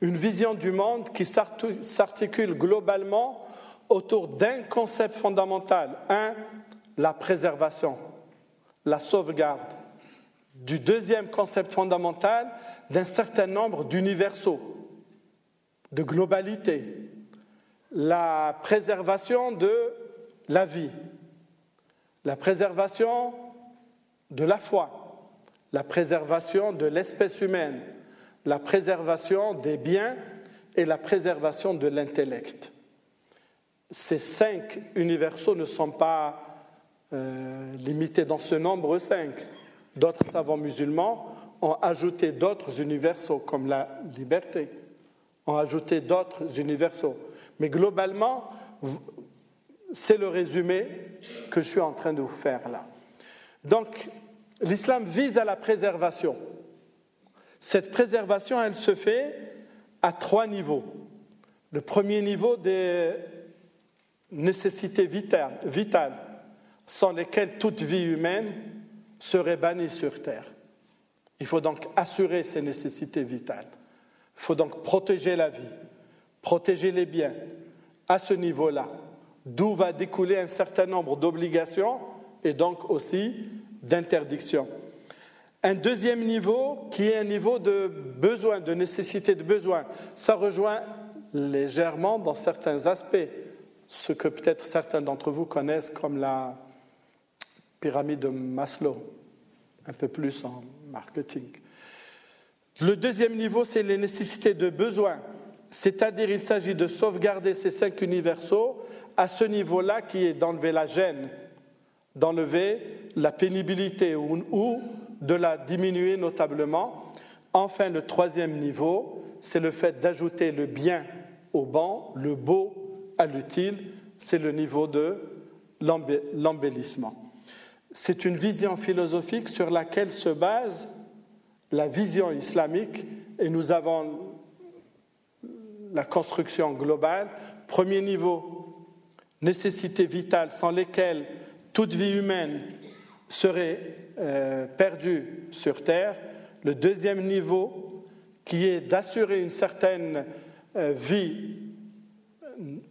une vision du monde qui s'articule globalement autour d'un concept fondamental. Un, la préservation, la sauvegarde, du deuxième concept fondamental d'un certain nombre d'universaux, de globalité, la préservation de la vie, la préservation de la foi, la préservation de l'espèce humaine, la préservation des biens et la préservation de l'intellect. Ces cinq universaux ne sont pas euh, limités dans ce nombre cinq. D'autres savants musulmans ont ajouté d'autres universaux, comme la liberté, ont ajouté d'autres universaux. Mais globalement, c'est le résumé que je suis en train de vous faire là. Donc, l'islam vise à la préservation. Cette préservation, elle se fait à trois niveaux. Le premier niveau des nécessités vitales, sans lesquelles toute vie humaine serait banni sur terre. Il faut donc assurer ces nécessités vitales. Il faut donc protéger la vie, protéger les biens à ce niveau-là, d'où va découler un certain nombre d'obligations et donc aussi d'interdictions. Un deuxième niveau qui est un niveau de besoin, de nécessité de besoin, ça rejoint légèrement dans certains aspects ce que peut-être certains d'entre vous connaissent comme la pyramide de Maslow, un peu plus en marketing. Le deuxième niveau, c'est les nécessités de besoin, c'est-à-dire il s'agit de sauvegarder ces cinq universaux à ce niveau-là qui est d'enlever la gêne, d'enlever la pénibilité ou, de la diminuer notablement. Enfin, le troisième niveau, c'est le fait d'ajouter le bien au bon, le beau à l'utile, c'est le niveau de l'embellissement. C'est une vision philosophique sur laquelle se base la vision islamique et nous avons la construction globale. Premier niveau, nécessité vitale sans lesquelles toute vie humaine serait euh, perdue sur Terre. Le deuxième niveau, qui est d'assurer une certaine euh, vie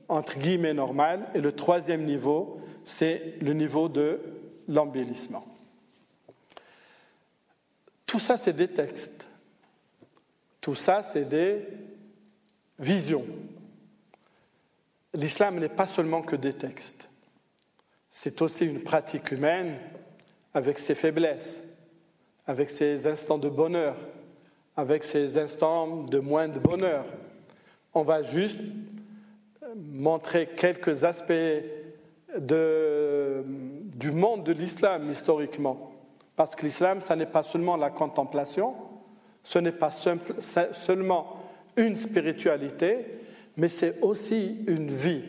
entre guillemets normale. Et le troisième niveau, c'est le niveau de l'embellissement. Tout ça, c'est des textes. Tout ça, c'est des visions. L'islam n'est pas seulement que des textes. C'est aussi une pratique humaine avec ses faiblesses, avec ses instants de bonheur, avec ses instants de moins de bonheur. On va juste montrer quelques aspects de, du monde de l'islam historiquement. Parce que l'islam, ce n'est pas seulement la contemplation, ce n'est pas seulement une spiritualité, mais c'est aussi une vie,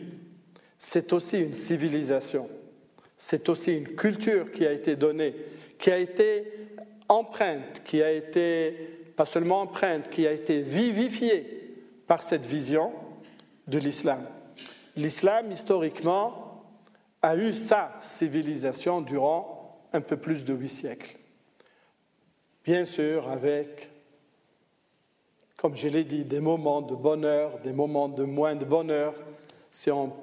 c'est aussi une civilisation, c'est aussi une culture qui a été donnée, qui a été empreinte, qui a été pas seulement empreinte, qui a été vivifiée par cette vision de l'islam. L'islam, historiquement, a eu sa civilisation durant un peu plus de huit siècles. Bien sûr, avec, comme je l'ai dit, des moments de bonheur, des moments de moins de bonheur, si on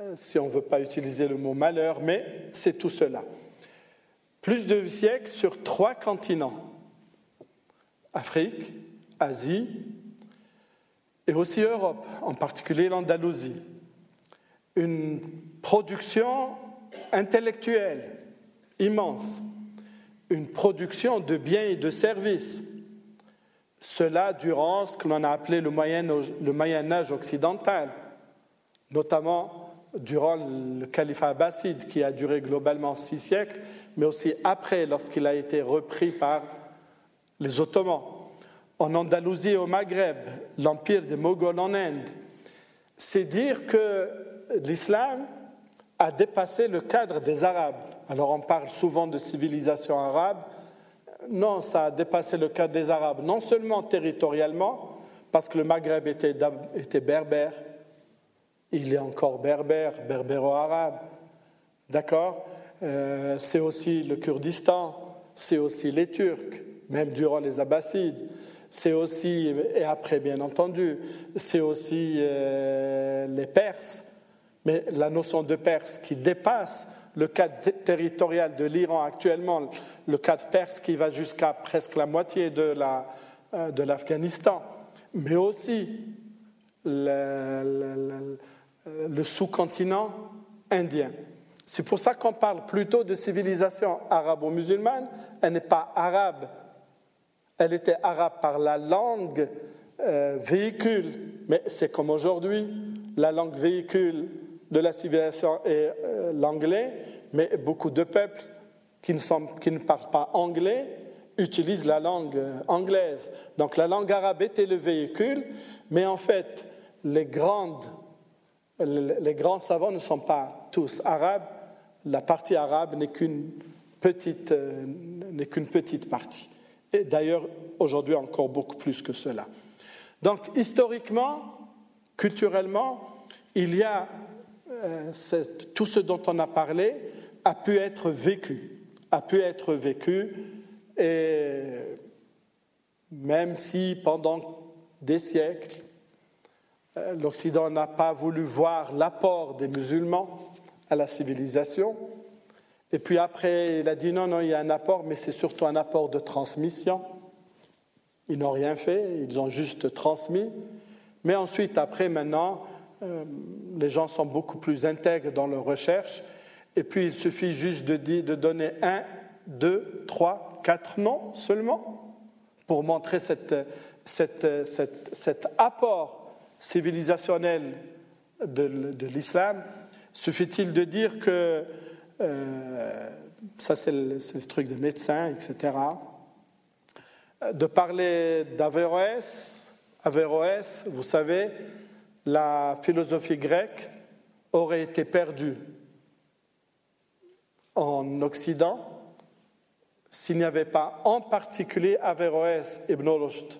ne veut pas utiliser le mot malheur, mais c'est tout cela. Plus de huit siècles sur trois continents, Afrique, Asie et aussi Europe, en particulier l'Andalousie. Une production intellectuelle immense, une production de biens et de services. Cela durant ce que l'on a appelé le Moyen, le Moyen Âge occidental, notamment durant le califat abbasside, qui a duré globalement six siècles, mais aussi après, lorsqu'il a été repris par les Ottomans. En Andalousie et au Maghreb, l'empire des Moghols en Inde. C'est dire que l'islam a dépassé le cadre des Arabes. Alors on parle souvent de civilisation arabe. Non, ça a dépassé le cadre des Arabes, non seulement territorialement, parce que le Maghreb était, berbère, il est encore berbère, berbéro-arabe. D'accord? Euh, C'est aussi le Kurdistan, c'est aussi les Turcs, même durant les Abbassides. C'est aussi, et après bien entendu, c'est aussi euh, les Perses. Mais la notion de Perse qui dépasse le cadre territorial de l'Iran actuellement, le cadre perse qui va jusqu'à presque la moitié de euh, l'Afghanistan, mais aussi le, sous-continent indien. C'est pour ça qu'on parle plutôt de civilisation arabo-musulmane. Elle n'est pas arabe. Elle était arabe par la langue euh, véhicule, mais c'est comme aujourd'hui. La langue véhicule de la civilisation est euh, l'anglais, mais beaucoup de peuples qui ne, sont, qui ne parlent pas anglais utilisent la langue anglaise. Donc la langue arabe était le véhicule, mais en fait, les grandes les grands savants ne sont pas tous arabes. La partie arabe n'est qu'une petite, euh, n'est qu'une petite partie. Et d'ailleurs, aujourd'hui encore beaucoup plus que cela. Donc, historiquement, culturellement, il y a euh, tout ce dont on a parlé a pu être vécu, a pu être vécu, et même si pendant des siècles, euh, L'Occident n'a pas voulu voir l'apport des musulmans à la civilisation. Et puis après, il a dit non, non, il y a un apport, mais c'est surtout un apport de transmission. Ils n'ont rien fait, ils ont juste transmis. Mais ensuite, après, maintenant, euh, les gens sont beaucoup plus intègres dans leurs recherches. Et puis, il suffit juste de, de donner un, deux, trois, quatre noms seulement pour montrer cet apport civilisationnel de, l'islam, suffit-il de dire que, euh, ça c'est le, truc de médecin, etc., de parler d'Averroès, Averroès, vous savez, la philosophie grecque aurait été perdue en Occident s'il n'y avait pas en particulier Averroès Ibn Rushd,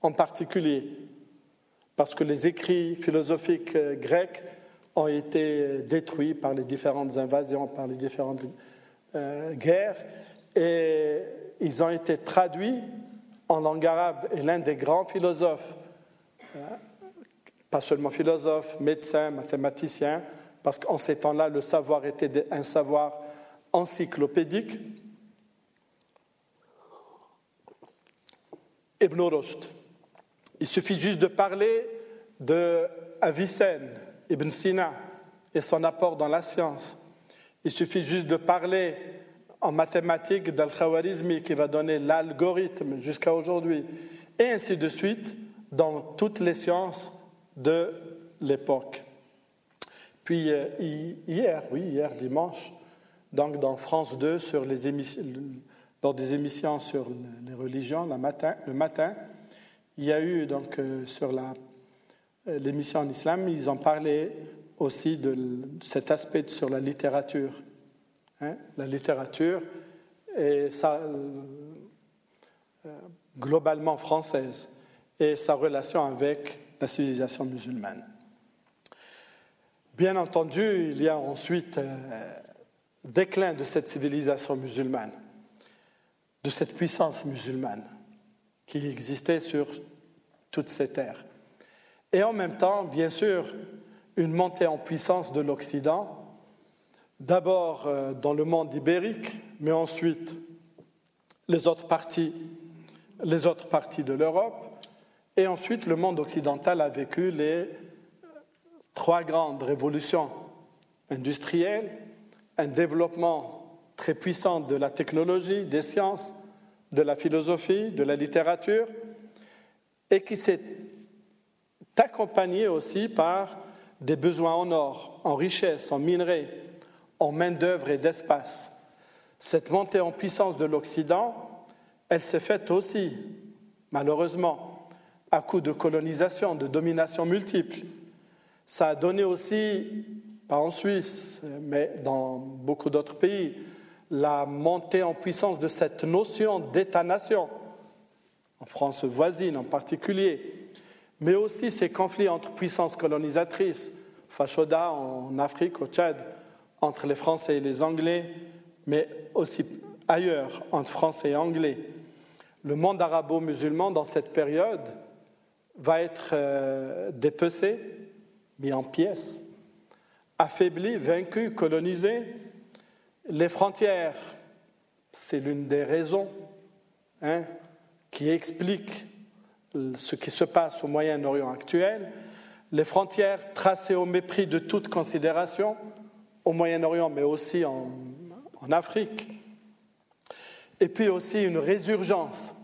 en particulier parce que les écrits philosophiques euh, grecs ont été détruits par les différentes invasions, par les différentes euh, guerres, et ils ont été traduits en langue arabe. Et l'un des grands philosophes, euh, pas seulement philosophe, médecin, mathématicien, parce qu'en ces temps-là, le savoir était un savoir encyclopédique, Ibn Rushd. Il suffit juste de parler de Avicenne, Ibn Sina et son apport dans la science. Il suffit juste de parler en mathématiques d'Al-Khawarizmi qui va donner l'algorithme jusqu'à aujourd'hui, et ainsi de suite dans toutes les sciences de l'époque. Puis euh, hier, oui, hier dimanche, donc dans France 2, sur les lors des émissions sur les religions le matin, le matin il y a eu donc euh, sur euh, l'émission en islam, ils ont parlé aussi de, cet aspect sur la littérature. Hein, la littérature, et ça, globalement française et sa relation avec la civilisation musulmane. Bien entendu, il y a ensuite euh, déclin de cette civilisation musulmane, de cette puissance musulmane qui existait sur toute cette terre. Et en même temps, bien sûr, une montée en puissance de l'Occident, d'abord euh, dans le monde ibérique, mais ensuite les autres parties de l'Europe, et ensuite, le monde occidental a vécu les trois grandes révolutions industrielles, un développement très puissant de la technologie, des sciences, de la philosophie, de la littérature, et qui s'est accompagné aussi par des besoins en or, en richesse, en minerais, en main-d'œuvre et d'espace. Cette montée en puissance de l'Occident, elle s'est faite aussi, malheureusement, à coup de colonisation, de domination multiple. Ça a donné aussi, pas en Suisse, mais dans beaucoup d'autres pays, la montée en puissance de cette notion d'État-nation, en France voisine en particulier, mais aussi ces conflits entre puissances colonisatrices, Fashoda en Afrique, au Tchad, entre les Français et les Anglais, mais aussi ailleurs, entre Français et Anglais. Le monde arabo-musulman, dans cette période, va être euh, dépecé, mis en pièces, affaibli, vaincu, colonisé. Les frontières, c'est l'une des raisons hein, qui explique ce qui se passe au Moyen-Orient actuel. Les frontières tracées au mépris de toute considération au Moyen-Orient, mais aussi en, en Afrique. Et puis aussi une résurgence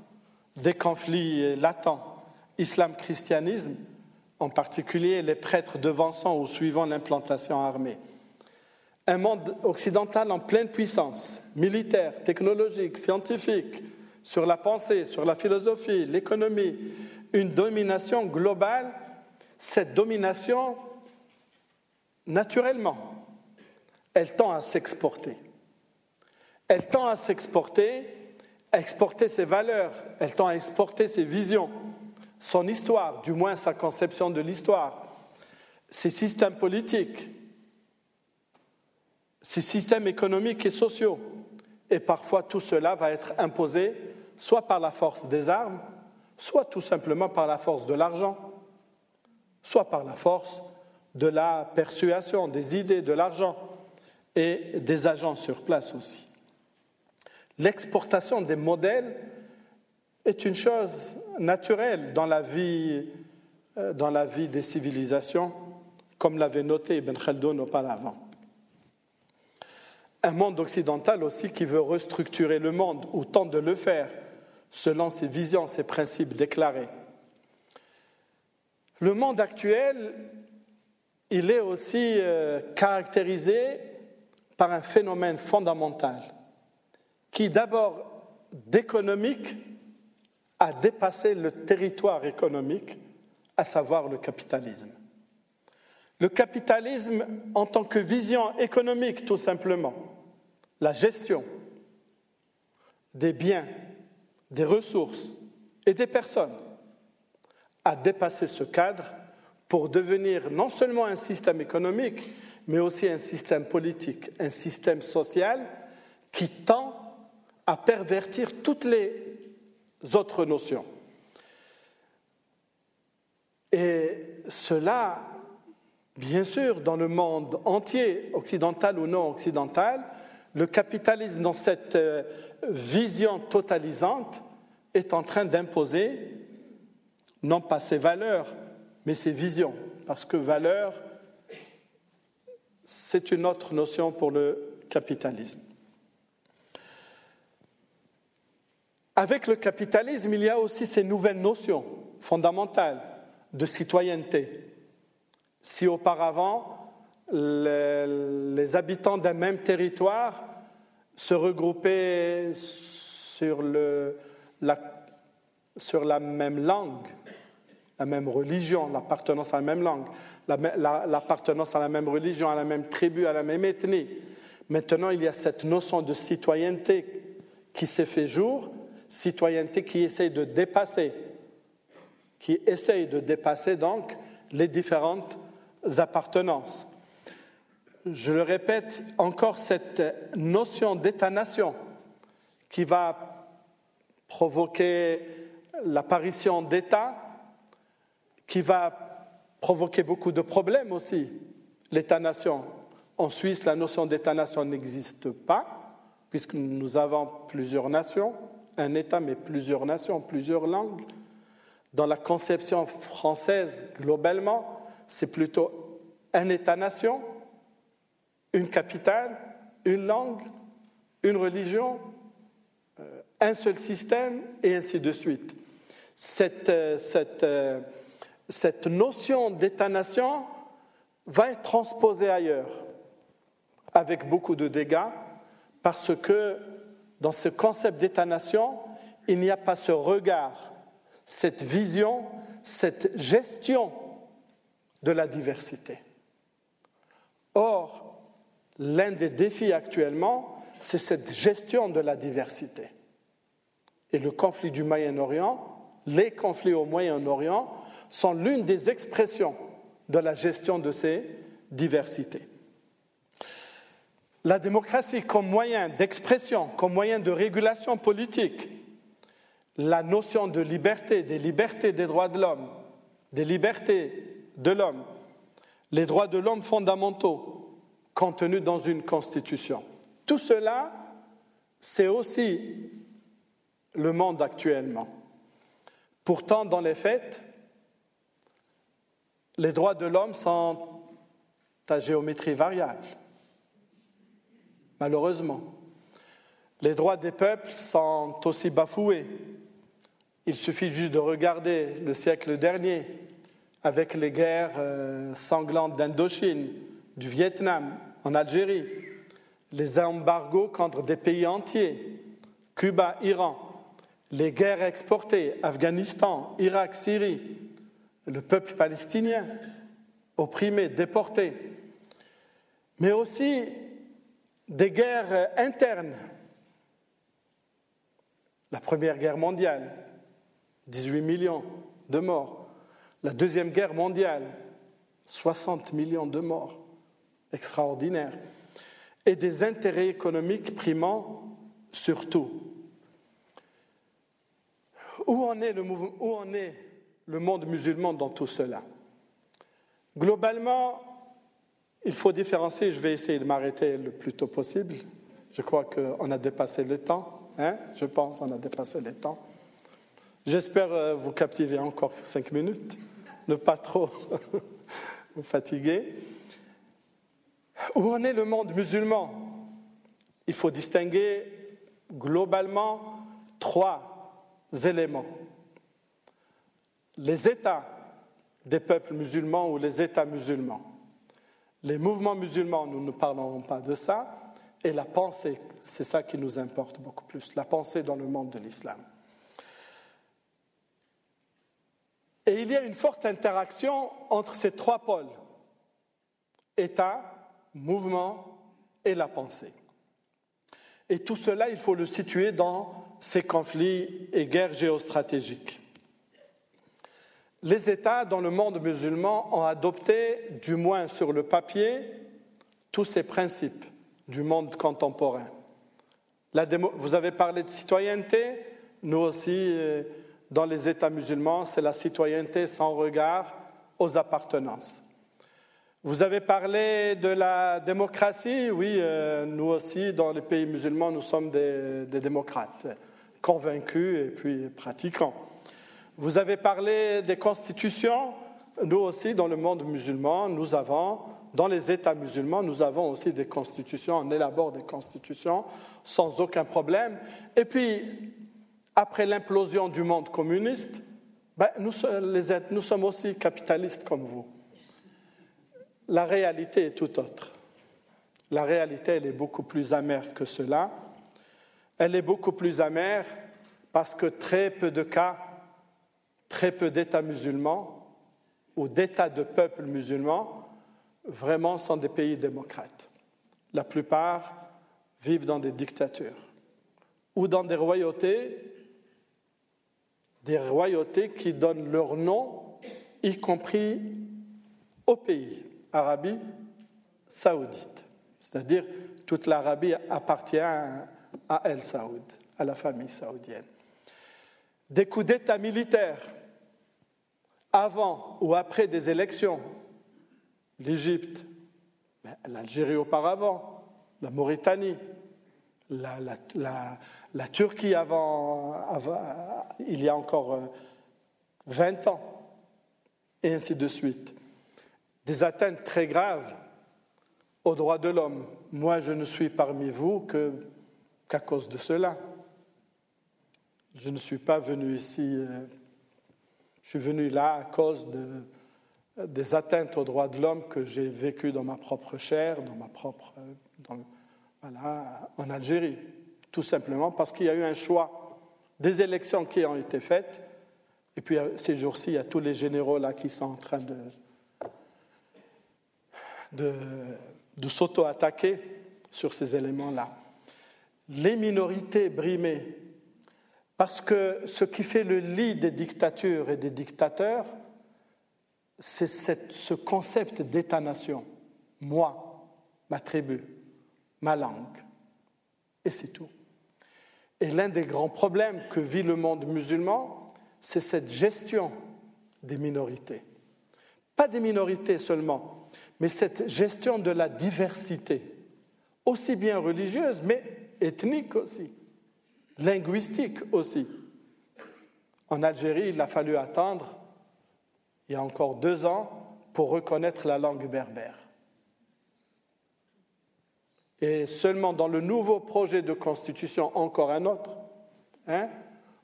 des conflits latents islam-christianisme, en particulier les prêtres devançant ou suivant l'implantation armée. Un monde occidental en pleine puissance, militaire, technologique, scientifique, sur la pensée, sur la philosophie, l'économie, une domination globale, cette domination, naturellement, elle tend à s'exporter. Elle tend à s'exporter, à exporter ses valeurs, elle tend à exporter ses visions, son histoire, du moins sa conception de l'histoire, ses systèmes politiques, ses systèmes économiques et sociaux. Et parfois tout cela va être imposé soit par la force des armes, soit tout simplement par la force de l'argent, soit par la force de la persuasion, des idées, de l'argent et des agents sur place aussi. L'exportation des modèles est une chose naturelle dans la vie, euh, dans la vie des civilisations, comme l'avait noté Ibn Khaldun auparavant. Un monde occidental aussi qui veut restructurer le monde ou tente de le faire selon ses visions, ses principes déclarés. Le monde actuel, il est aussi euh, caractérisé par un phénomène fondamental qui d'abord d'économique a dépassé le territoire économique, à savoir le capitalisme. Le capitalisme en tant que vision économique, tout simplement, la gestion des biens, des ressources et des personnes, a dépassé ce cadre pour devenir non seulement un système économique, mais aussi un système politique, un système social qui tend à pervertir toutes les autres notions. Et cela, bien sûr, dans le monde entier, occidental ou non occidental, le capitalisme dans cette euh, vision totalisante est en train d'imposer non pas ses valeurs, mais ses visions, parce que valeur, c'est une autre notion pour le capitalisme. Avec le capitalisme, il y a aussi ces nouvelles notions fondamentales de citoyenneté. Si auparavant, les, habitants d'un même territoire se regroupaient sur, la, même langue, la même religion, l'appartenance à la même langue, l'appartenance à la même religion, à la même tribu, à la même ethnie. Maintenant, il y a cette notion de citoyenneté qui s'est fait jour citoyenneté qui essaye de dépasser, qui essaye de dépasser donc les différentes appartenances. Je le répète, encore cette notion d'État-nation qui va provoquer l'apparition d'États, qui va provoquer beaucoup de problèmes aussi, l'État-nation. En Suisse, la notion d'État-nation n'existe pas, puisque nous avons plusieurs nations, un État, mais plusieurs nations, plusieurs langues. Dans la conception française, globalement, c'est plutôt un État-nation, une capitale, une langue, une religion, euh, un seul système, et ainsi de suite. Cette, euh, euh, cette notion d'État-nation va être transposée ailleurs, avec beaucoup de dégâts, parce que dans ce concept d'État-nation, il n'y a pas ce regard, cette vision, cette gestion de la diversité. Or, l'un des défis actuellement, c'est cette gestion de la diversité. Et le conflit du Moyen-Orient, les conflits au Moyen-Orient sont l'une des expressions de la gestion de ces diversités. La démocratie comme moyen d'expression, comme moyen de régulation politique, la notion de liberté, des libertés des droits de l'homme, des libertés de l'homme, les droits de l'homme fondamentaux contenus dans une constitution. Tout cela, c'est aussi le monde actuellement. Pourtant, dans les faits, les droits de l'homme sont à géométrie variable. Malheureusement. Les droits des peuples sont aussi bafoués. Il suffit juste de regarder le siècle dernier avec les guerres euh, sanglantes d'Indochine, du Vietnam, en Algérie, les embargos contre des pays entiers, Cuba, Iran, les guerres exportées, Afghanistan, Irak, Syrie, le peuple palestinien, opprimé, déporté, mais aussi des guerres internes. La Première Guerre mondiale, 18 millions de morts. La Deuxième Guerre mondiale, 60 millions de morts. Extraordinaire. Et des intérêts économiques primant surtout. Où où en est le monde musulman dans tout cela? Globalement, il faut différencier, je vais essayer de m'arrêter le plus tôt possible. Je crois qu'on a dépassé le temps, hein? Je pense qu'on a dépassé le temps. J'espère euh, vous captiver encore cinq minutes, ne pas trop vous fatiguer. Où en est le monde musulman? Il faut distinguer globalement trois éléments. Les États des peuples musulmans ou les États musulmans. Les mouvements musulmans, nous ne parlerons pas de ça. Et la pensée, c'est ça qui nous importe beaucoup plus, la pensée dans le monde de l'islam. Et il y a une forte interaction entre ces trois pôles, État, mouvement et la pensée. Et tout cela, il faut le situer dans ces conflits et guerres géostratégiques. Les États dans le monde musulman ont adopté, du moins sur le papier, tous ces principes du monde contemporain. vous avez parlé de citoyenneté, nous aussi, euh, dans les États musulmans, c'est la citoyenneté sans regard aux appartenances. Vous avez parlé de la démocratie, oui, euh, nous aussi, dans les pays musulmans, nous sommes des, démocrates, convaincus et puis pratiquants. Vous avez parlé des constitutions, nous aussi, dans le monde musulman, nous avons, dans les États musulmans, nous avons aussi des constitutions, on élabore des constitutions sans aucun problème. Et puis, après l'implosion du monde communiste, ben, nous, sommes aussi capitalistes comme vous. La réalité est tout autre. La réalité, elle est beaucoup plus amère que cela. Elle est beaucoup plus amère parce que très peu de cas, très peu d'États musulmans ou d'États de peuples musulmans vraiment sont des pays démocrates. La plupart vivent dans des dictatures ou dans des royautés des royautés qui donnent leur nom, y compris au pays, Arabie saoudite. C'est-à-dire toute l'Arabie appartient à El Saoud, à la famille saoudienne. Des coups d'État militaires avant ou après des élections, l'Égypte, l'Algérie auparavant, la Mauritanie, la, la, Turquie avant, il y a encore 20 euh, ans, et ainsi de suite. Des atteintes très graves aux droits de l'homme. Moi, je ne suis parmi vous qu'à cause de cela. Je ne suis pas venu ici, euh, je suis venu là à cause de, des atteintes aux droits de l'homme que j'ai vécues dans ma propre chair, dans ma propre, voilà, en Algérie. Tout simplement parce qu'il y a eu un choix des élections qui ont été faites. Et puis ces jours-ci, il y a tous les généraux là qui sont en train de, de de s'auto-attaquer sur ces éléments-là. Les minorités brimées, parce que ce qui fait le lit des dictatures et des dictateurs, c'est ce concept d'État-nation. Moi, ma tribu, ma langue. Et c'est tout. Et l'un des grands problèmes que vit le monde musulman, c'est cette gestion des minorités. Pas des minorités seulement, mais cette gestion de la diversité, aussi bien religieuse, mais ethnique aussi, linguistique aussi. En Algérie, il a fallu attendre, il y a encore deux ans, pour reconnaître la langue berbère. Et seulement dans le nouveau projet de constitution, encore un autre, hein,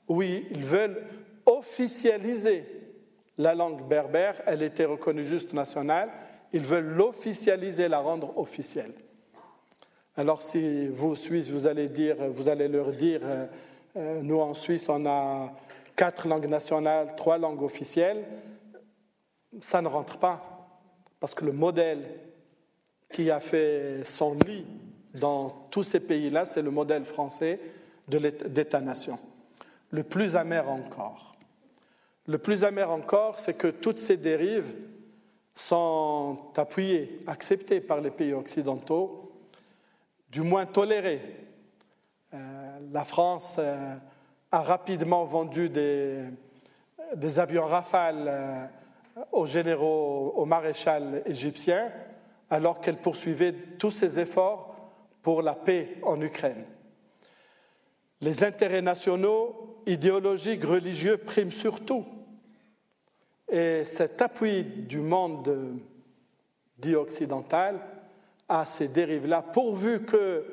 oui, ils veulent officialiser la langue berbère, elle était reconnue juste nationale, ils veulent l'officialiser, la rendre officielle. Alors si vous, Suisses, vous allez, dire, vous allez leur dire, euh, euh, nous en Suisse, on a quatre langues nationales, trois langues officielles, ça ne rentre pas. Parce que le modèle qui a fait son lit dans tous ces pays-là, c'est le modèle français d'État-nation. Le plus amer encore. Le plus amer encore, c'est que toutes ces dérives sont appuyés, acceptés par les pays occidentaux, du moins tolérés. Euh, la France euh, a rapidement vendu des, avions Rafale euh, aux généraux, au maréchal égyptien, alors qu'elle poursuivait tous ses efforts pour la paix en Ukraine. Les intérêts nationaux, idéologiques, religieux priment surtout. Et cet appui du monde dit occidental à ces dérives-là, pourvu que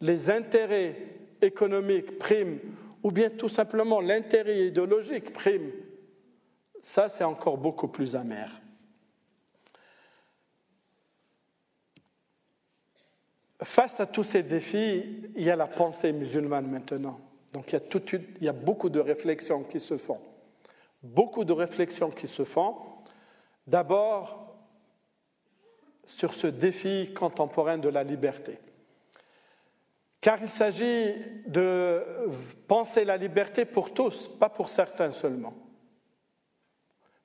les intérêts économiques priment, ou bien tout simplement l'intérêt idéologique prime, ça c'est encore beaucoup plus amer. Face à tous ces défis, il y a la pensée musulmane maintenant. Donc il y a, tout, beaucoup de réflexions qui se font beaucoup de réflexions qui se font. D'abord, sur ce défi contemporain de la liberté. Car il s'agit de penser la liberté pour tous, pas pour certains seulement.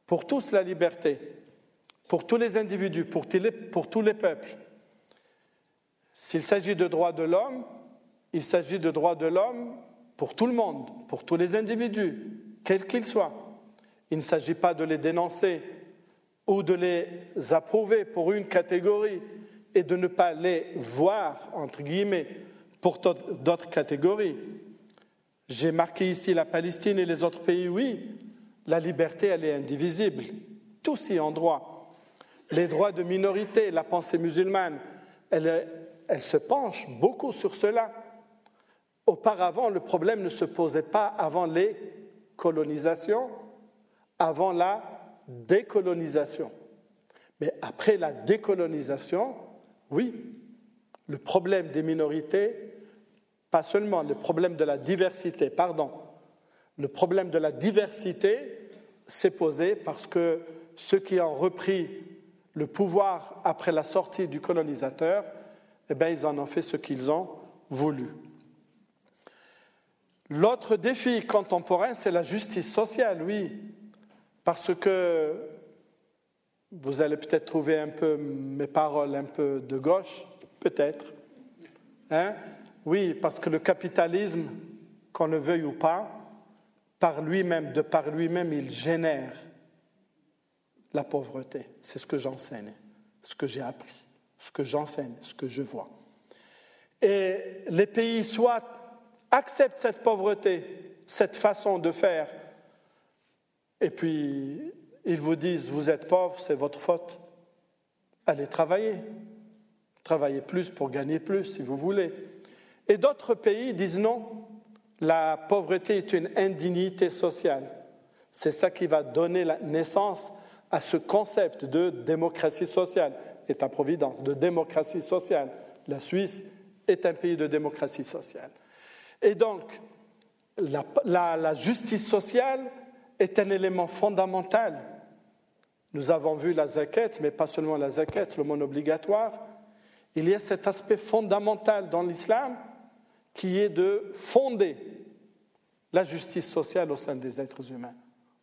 Pour tous la liberté, pour tous les individus, pour tous les peuples. S'il s'agit de droits de l'homme, il s'agit de droits de l'homme pour tout le monde, pour tous les individus, quels qu'ils soient. Il ne s'agit pas de les dénoncer ou de les approuver pour une catégorie et de ne pas les voir, entre guillemets, pour d'autres catégories. J'ai marqué ici la Palestine et les autres pays, oui, la liberté, elle est indivisible. Tous y ont droit. Les droits de minorité, la pensée musulmane, elle, elle se penche beaucoup sur cela. Auparavant, le problème ne se posait pas avant les colonisations, avant la décolonisation. Mais après la décolonisation, oui, le problème des minorités, pas seulement le problème de la diversité, pardon, le problème de la diversité s'est posé parce que ceux qui ont repris le pouvoir après la sortie du colonisateur, eh bien, ils en ont fait ce qu'ils ont voulu. L'autre défi contemporain, c'est la justice sociale, oui, parce que vous allez peut-être trouver un peu mes paroles un peu de gauche, peut-être. Hein? Oui, parce que le capitalisme, qu'on le veuille ou pas, par lui-même, de par lui-même, il génère la pauvreté. C'est ce que j'enseigne, ce que j'ai appris, ce que j'enseigne, ce que je vois. Et les pays soit acceptent cette pauvreté, cette façon de faire, et puis ils vous disent, vous êtes pauvre, c'est votre faute. Allez travailler. Travaillez plus pour gagner plus, si vous voulez. Et d'autres pays disent non, la pauvreté est une indignité sociale. C'est ça qui va donner la naissance à ce concept de démocratie sociale, État-providence, de démocratie sociale. La Suisse est un pays de démocratie sociale. Et donc, la, justice sociale est un élément fondamental. Nous avons vu la zaquette, mais pas seulement la zaquette, le monde obligatoire. Il y a cet aspect fondamental dans l'islam qui est de fonder la justice sociale au sein des êtres humains,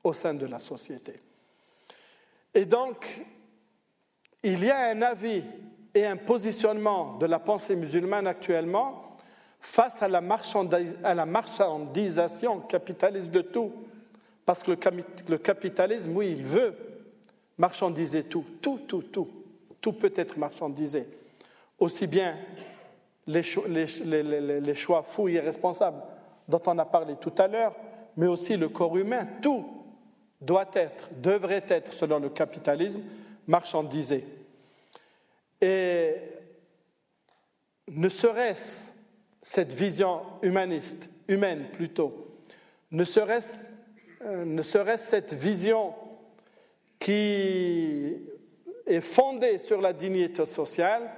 au sein de la société. Et donc, il y a un avis et un positionnement de la pensée musulmane actuellement face à la, marchandisation capitaliste de tout. Parce que le capitalisme, oui, il veut marchandiser tout, tout, tout, tout. Tout peut être marchandisé. Aussi bien les choix, les, fous et irresponsables dont on a parlé tout à l'heure, mais aussi le corps humain, tout doit être, devrait être, selon le capitalisme, marchandisé. Et ne serait-ce cette vision humaniste, humaine plutôt, ne serait-ce ne serait cette vision qui est fondée sur la dignité sociale,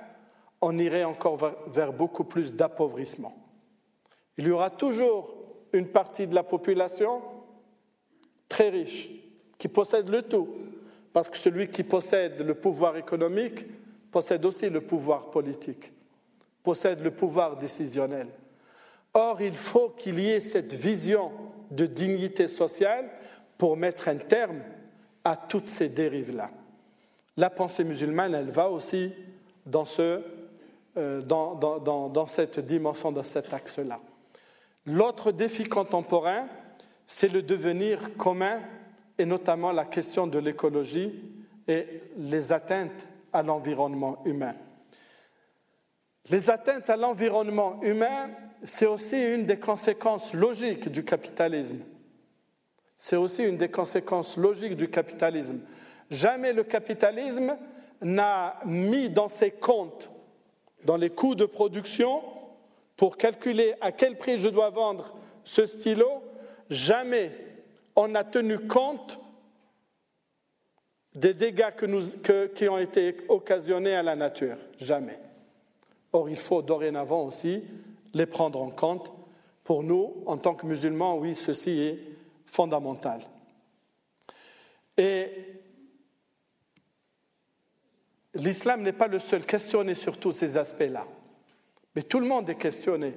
on irait encore vers beaucoup plus d'appauvrissement. Il y aura toujours une partie de la population très riche qui possède le tout, parce que celui qui possède le pouvoir économique possède aussi le pouvoir politique, possède le pouvoir décisionnel. Or, il faut qu'il y ait cette vision de dignité sociale pour mettre un terme à toutes ces dérives-là. La pensée musulmane, elle va aussi euh, dans, dans cette dimension, dans cet axe-là. L'autre défi contemporain, c'est le devenir commun et notamment la question de l'écologie et les atteintes à l'environnement humain. Les atteintes à l'environnement humain, c'est aussi une des conséquences logiques du capitalisme. C'est aussi une des conséquences logiques du capitalisme. Jamais le capitalisme n'a mis dans ses comptes, dans les coûts de production, pour calculer à quel prix je dois vendre ce stylo, jamais on n'a tenu compte des dégâts qui ont été occasionnés à la nature. Jamais. Or, il faut dorénavant aussi les prendre en compte. Pour nous, en tant que musulmans, oui, ceci est fondamental. Et l'islam n'est pas le seul questionné sur tous ces aspects-là. Mais tout le monde est questionné.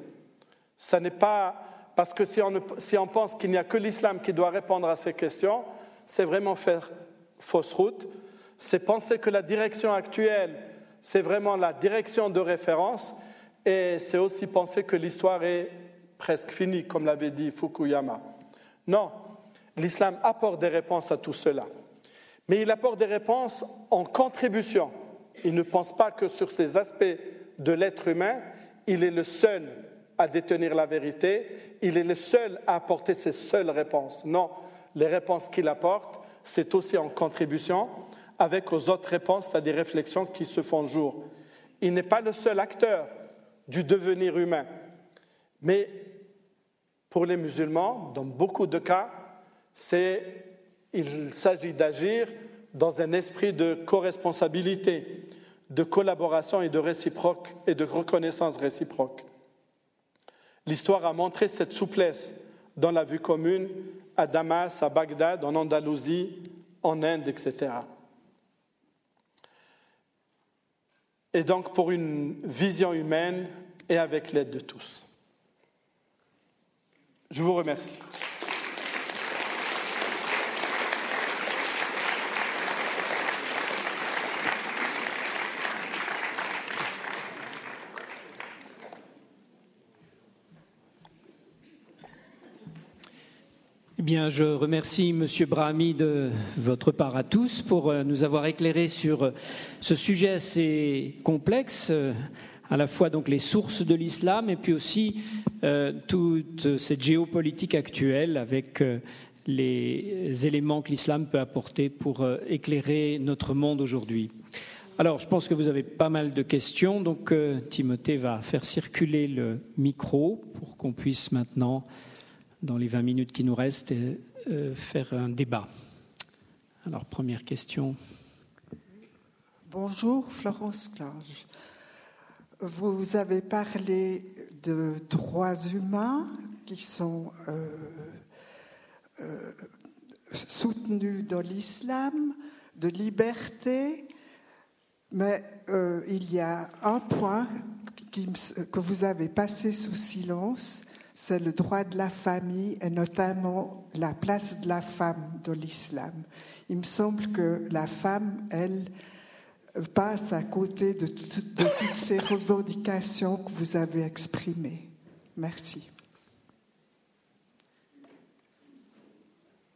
Ce n'est pas parce que si on, si on pense qu'il n'y a que l'islam qui doit répondre à ces questions, c'est vraiment faire fausse route. C'est penser que la direction actuelle, c'est vraiment la direction de référence. Et c'est aussi penser que l'histoire est presque finie, comme l'avait dit Fukuyama. Non, l'islam apporte des réponses à tout cela. Mais il apporte des réponses en contribution. Il ne pense pas que sur ces aspects de l'être humain, il est le seul à détenir la vérité, il est le seul à apporter ses seules réponses. Non, les réponses qu'il apporte, c'est aussi en contribution avec aux autres réponses à des réflexions qui se font jour. Il n'est pas le seul acteur du devenir humain, mais pour les musulmans, dans beaucoup de cas, il s'agit d'agir dans un esprit de co-responsabilité, de collaboration et de réciproque et de reconnaissance réciproque. L'histoire a montré cette souplesse dans la vue commune à Damas, à Bagdad, en Andalousie, en Inde, etc. Et donc pour une vision humaine et avec l'aide de tous. Je vous remercie. Bien, je remercie Monsieur Brahmi de votre part à tous pour euh, nous avoir éclairé sur euh, ce sujet assez complexe, euh, à la fois donc les sources de l'islam et puis aussi toute cette géopolitique actuelle avec les éléments que l'islam peut apporter pour éclairer notre monde aujourd'hui. Alors, je pense que vous avez pas mal de questions, donc Timothée va faire circuler le micro pour qu'on puisse maintenant dans les 20 minutes qui nous restent, euh, faire un débat. Alors, première question. Bonjour, Florence Clange. Vous avez parlé de droits humains qui sont euh, euh, soutenus dans l'islam, de liberté, mais il y a un point que vous avez passé sous silence, c'est le droit de la famille et notamment la place de la femme dans l'islam. Il me semble que la femme, elle, passe à côté de, toutes ces revendications que vous avez exprimées. Merci.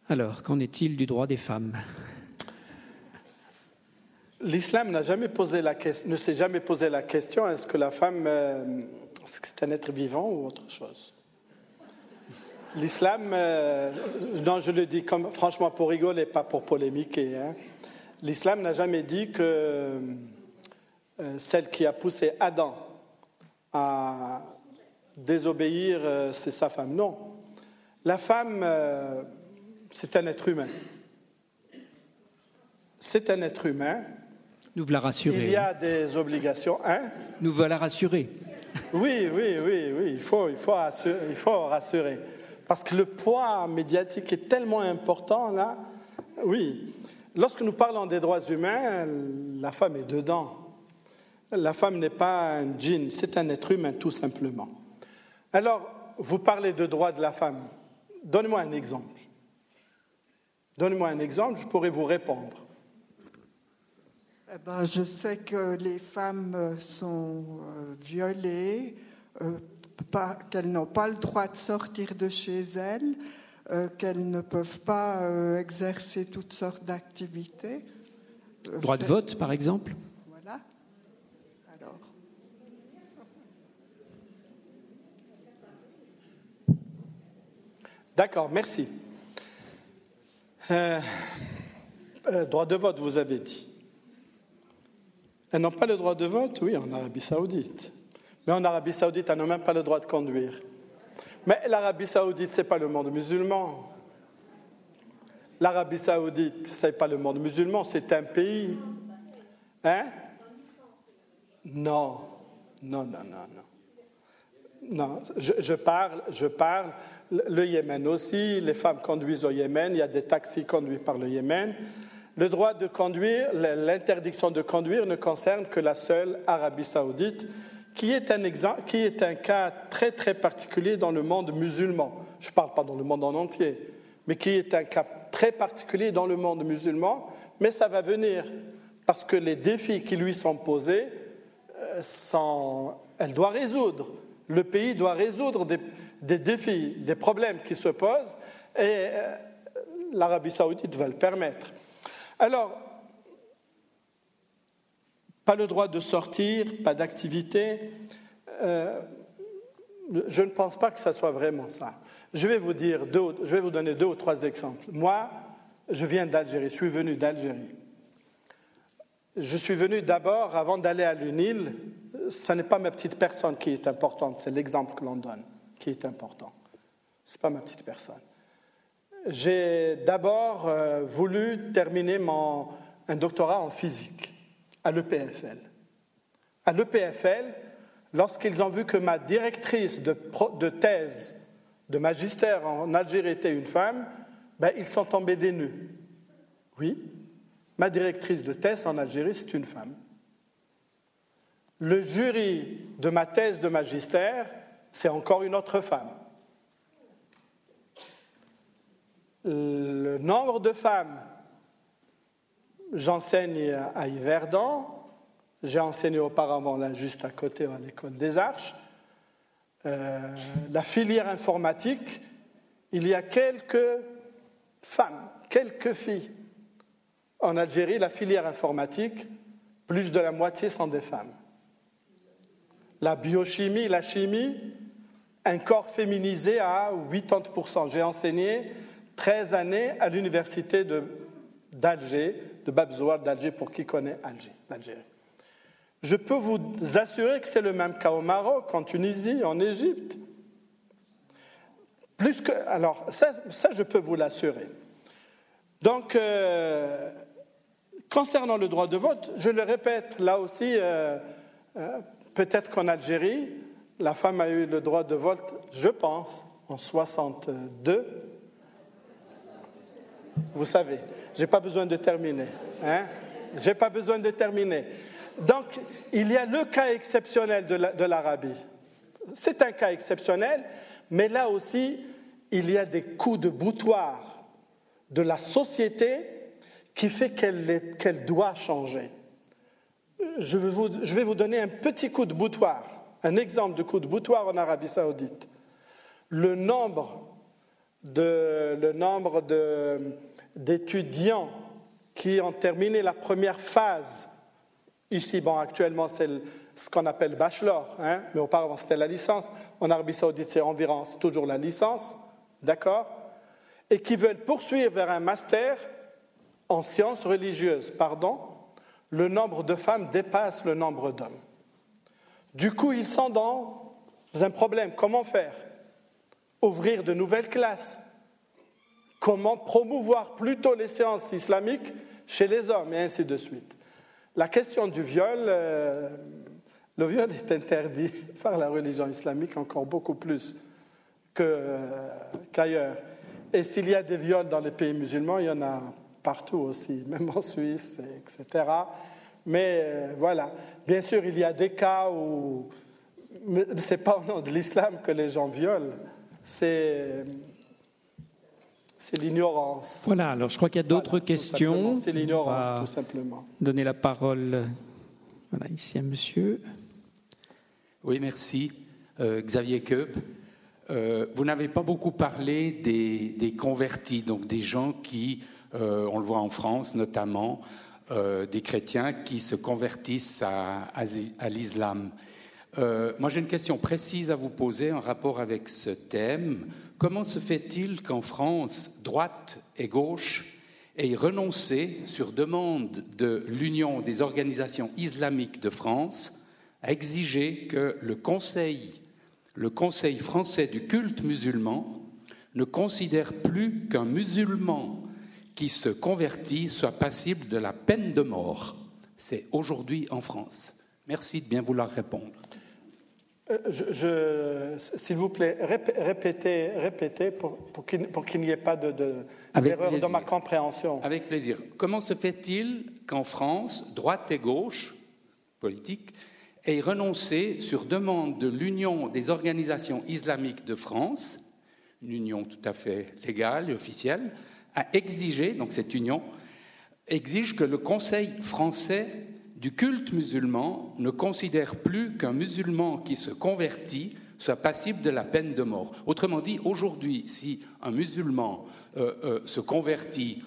Alors, qu'en est-il du droit des femmes? L'islam n'a jamais posé la ne s'est jamais posé la question est-ce que la femme, euh, c'est un être vivant ou autre chose? L'islam, euh, non, je le dis comme, franchement pour rigoler, pas pour polémiquer. Hein. L'islam n'a jamais dit que euh, celle qui a poussé Adam à désobéir, euh, c'est sa femme. Non. La femme, c'est un être humain. C'est un être humain. Nous la rassurer. Il y a des obligations. Hein Nous la rassurer. Oui, oui, oui, oui. Il faut, il faut, il faut rassurer. Parce que le poids médiatique est tellement important là. Oui, lorsque nous parlons des droits humains, la femme est dedans. La femme n'est pas un djinn, c'est un être humain tout simplement. Alors, vous parlez de droits de la femme. Donnez-moi un exemple. Donnez-moi un exemple, je pourrais vous répondre. Eh ben, je sais que les femmes sont euh, violées, euh, qu'elles n'ont pas le droit de sortir de chez elles, euh, qu'elles ne peuvent pas euh, exercer toutes sortes d'activités. Euh, droit de vote, par exemple Voilà. Alors. D'accord, merci. droit de vote, vous avez dit. Elles n'ont pas le droit de vote, oui, en Arabie saoudite. Mais en Arabie saoudite, on n'a même pas le droit de conduire. Mais l'Arabie saoudite, ce n'est pas le monde musulman. L'Arabie saoudite, ce n'est pas le monde musulman, c'est un pays. Hein? Non, non, non, non, non. Non, je, je, parle, je parle, le Yémen aussi, les femmes conduisent au Yémen, il y a des taxis conduits par le Yémen. Le droit de conduire, l'interdiction de conduire ne concerne que la seule Arabie saoudite qui est un, exemple, qui est un cas très très particulier dans le monde musulman. Je ne parle pas dans le monde en entier, mais qui est un cas très particulier dans le monde musulman, mais ça va venir, parce que les défis qui lui sont posés, euh, elle doit résoudre. Le pays doit résoudre des, des défis, des problèmes qui se posent, et euh, l'Arabie saoudite va le permettre. Alors, pas le droit de sortir, pas d'activité. Euh, je ne pense pas que ça soit vraiment ça. Je vais vous dire deux, je vais vous donner deux ou trois exemples. Moi, je viens d'Algérie, je suis venu d'Algérie. Je suis venu d'abord, avant d'aller à l'UNIL, ce n'est pas ma petite personne qui est importante, c'est l'exemple que l'on donne qui est important. Ce n'est pas ma petite personne. J'ai d'abord euh, voulu terminer mon, un doctorat en physique à l'EPFL. À l'EPFL, lorsqu'ils ont vu que ma directrice de, thèse de magistère en Algérie était une femme, ben, ils sont tombés des nœuds. Oui, ma directrice de thèse en Algérie, c'est une femme. Le jury de ma thèse de magistère, c'est encore une autre femme. le nombre de femmes, j'enseigne à Yverdon, j'ai enseigné auparavant là juste à côté à l'école des Arches, euh, la filière informatique, il y a quelques femmes, quelques filles. En Algérie, la filière informatique, plus de la moitié sont des femmes. La biochimie, la chimie, un corps féminisé à 80%. J'ai enseigné 13 années à l'université d'Alger, de, de d'Alger, pour qui connaît l'Algérie. Je peux vous assurer que c'est le même cas au Maroc, en Tunisie, en Égypte. Plus que, alors, ça, je peux vous l'assurer. Donc, euh, concernant le droit de vote, je le répète, là aussi, euh, euh, peut-être qu'en Algérie, la femme a eu le droit de vote, je pense, en 62. Vous savez, je n'ai pas besoin de terminer. Hein? Je n'ai pas besoin de terminer. Donc, il y a le cas exceptionnel de l'Arabie. C'est un cas exceptionnel, mais là aussi, il y a des coups de boutoir de la société qui fait qu'elle doit changer. Je vais, vous, je vais, vous, donner un petit coup de boutoir, un exemple de coup de boutoir en Arabie saoudite. Le nombre d'étudiants qui ont terminé la première phase Ici, bon, actuellement, c'est ce qu'on appelle bachelor, hein, mais auparavant, c'était la licence. En Arabie Saoudite, c'est environ toujours la licence, d'accord? Et qui veulent poursuivre vers un master en sciences religieuses, pardon, le nombre de femmes dépasse le nombre d'hommes. Du coup, ils sont dans un problème. Comment faire? Ouvrir de nouvelles classes Comment promouvoir plutôt les sciences islamiques chez les hommes Et ainsi de suite. La question du viol, euh, le viol est interdit par la religion islamique encore beaucoup plus euh, qu'ailleurs. Et s'il y a des viols dans les pays musulmans, il y en a partout aussi, même en Suisse, etc. Mais euh, voilà, bien sûr, il y a des cas où ce n'est pas au nom de l'islam que les gens violent, c'est c'est l'ignorance. Voilà, alors je crois qu'il y a d'autres questions. C'est l'ignorance, tout simplement. Donner la parole voilà, ici à monsieur. Oui, merci. Euh, Xavier Keup. Euh, vous n'avez pas beaucoup parlé des, convertis, donc des gens qui, euh, on le voit en France notamment, des chrétiens qui se convertissent à, à l'islam. moi, j'ai une question précise à vous poser en rapport avec ce thème. Comment se fait-il qu'en France, droite et gauche aient renoncé, sur demande de l'Union des organisations islamiques de France, à exiger que le Conseil, le Conseil français du culte musulman, ne considère plus qu'un musulman qui se convertit soit passible de la peine de mort? C'est aujourd'hui en France. Merci de bien vouloir répondre. Euh, s'il vous plaît, répétez, répétez pour, pour qu'il n'y ait pas d'erreur de, dans ma compréhension. Avec plaisir. Comment se fait-il qu'en France, droite et gauche politique aient renoncé, sur demande de l'Union des organisations islamiques de France, une union tout à fait légale et officielle, à exiger, donc cette union, exige que le Conseil français du culte musulman ne considère plus qu'un musulman qui se convertit soit passible de la peine de mort. Autrement dit, aujourd'hui, si un musulman euh, euh, se convertit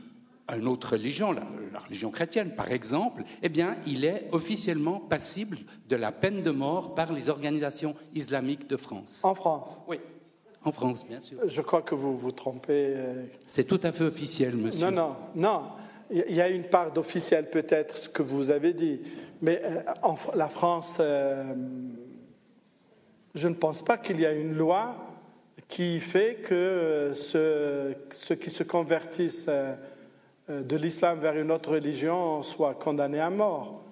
à une autre religion, la, religion chrétienne par exemple, eh bien, il est officiellement passible de la peine de mort par les organisations islamiques de France. En France? Oui. En France, bien sûr. Je crois que vous vous trompez. Euh. C'est tout à fait officiel, monsieur. Non, non, non. Il y a une part d'officiel peut-être, ce que vous avez dit, mais euh, en la France, euh, je ne pense pas qu'il y a une loi qui fait que ceux, qui se convertissent euh, de l'islam vers une autre religion soient condamnés à mort.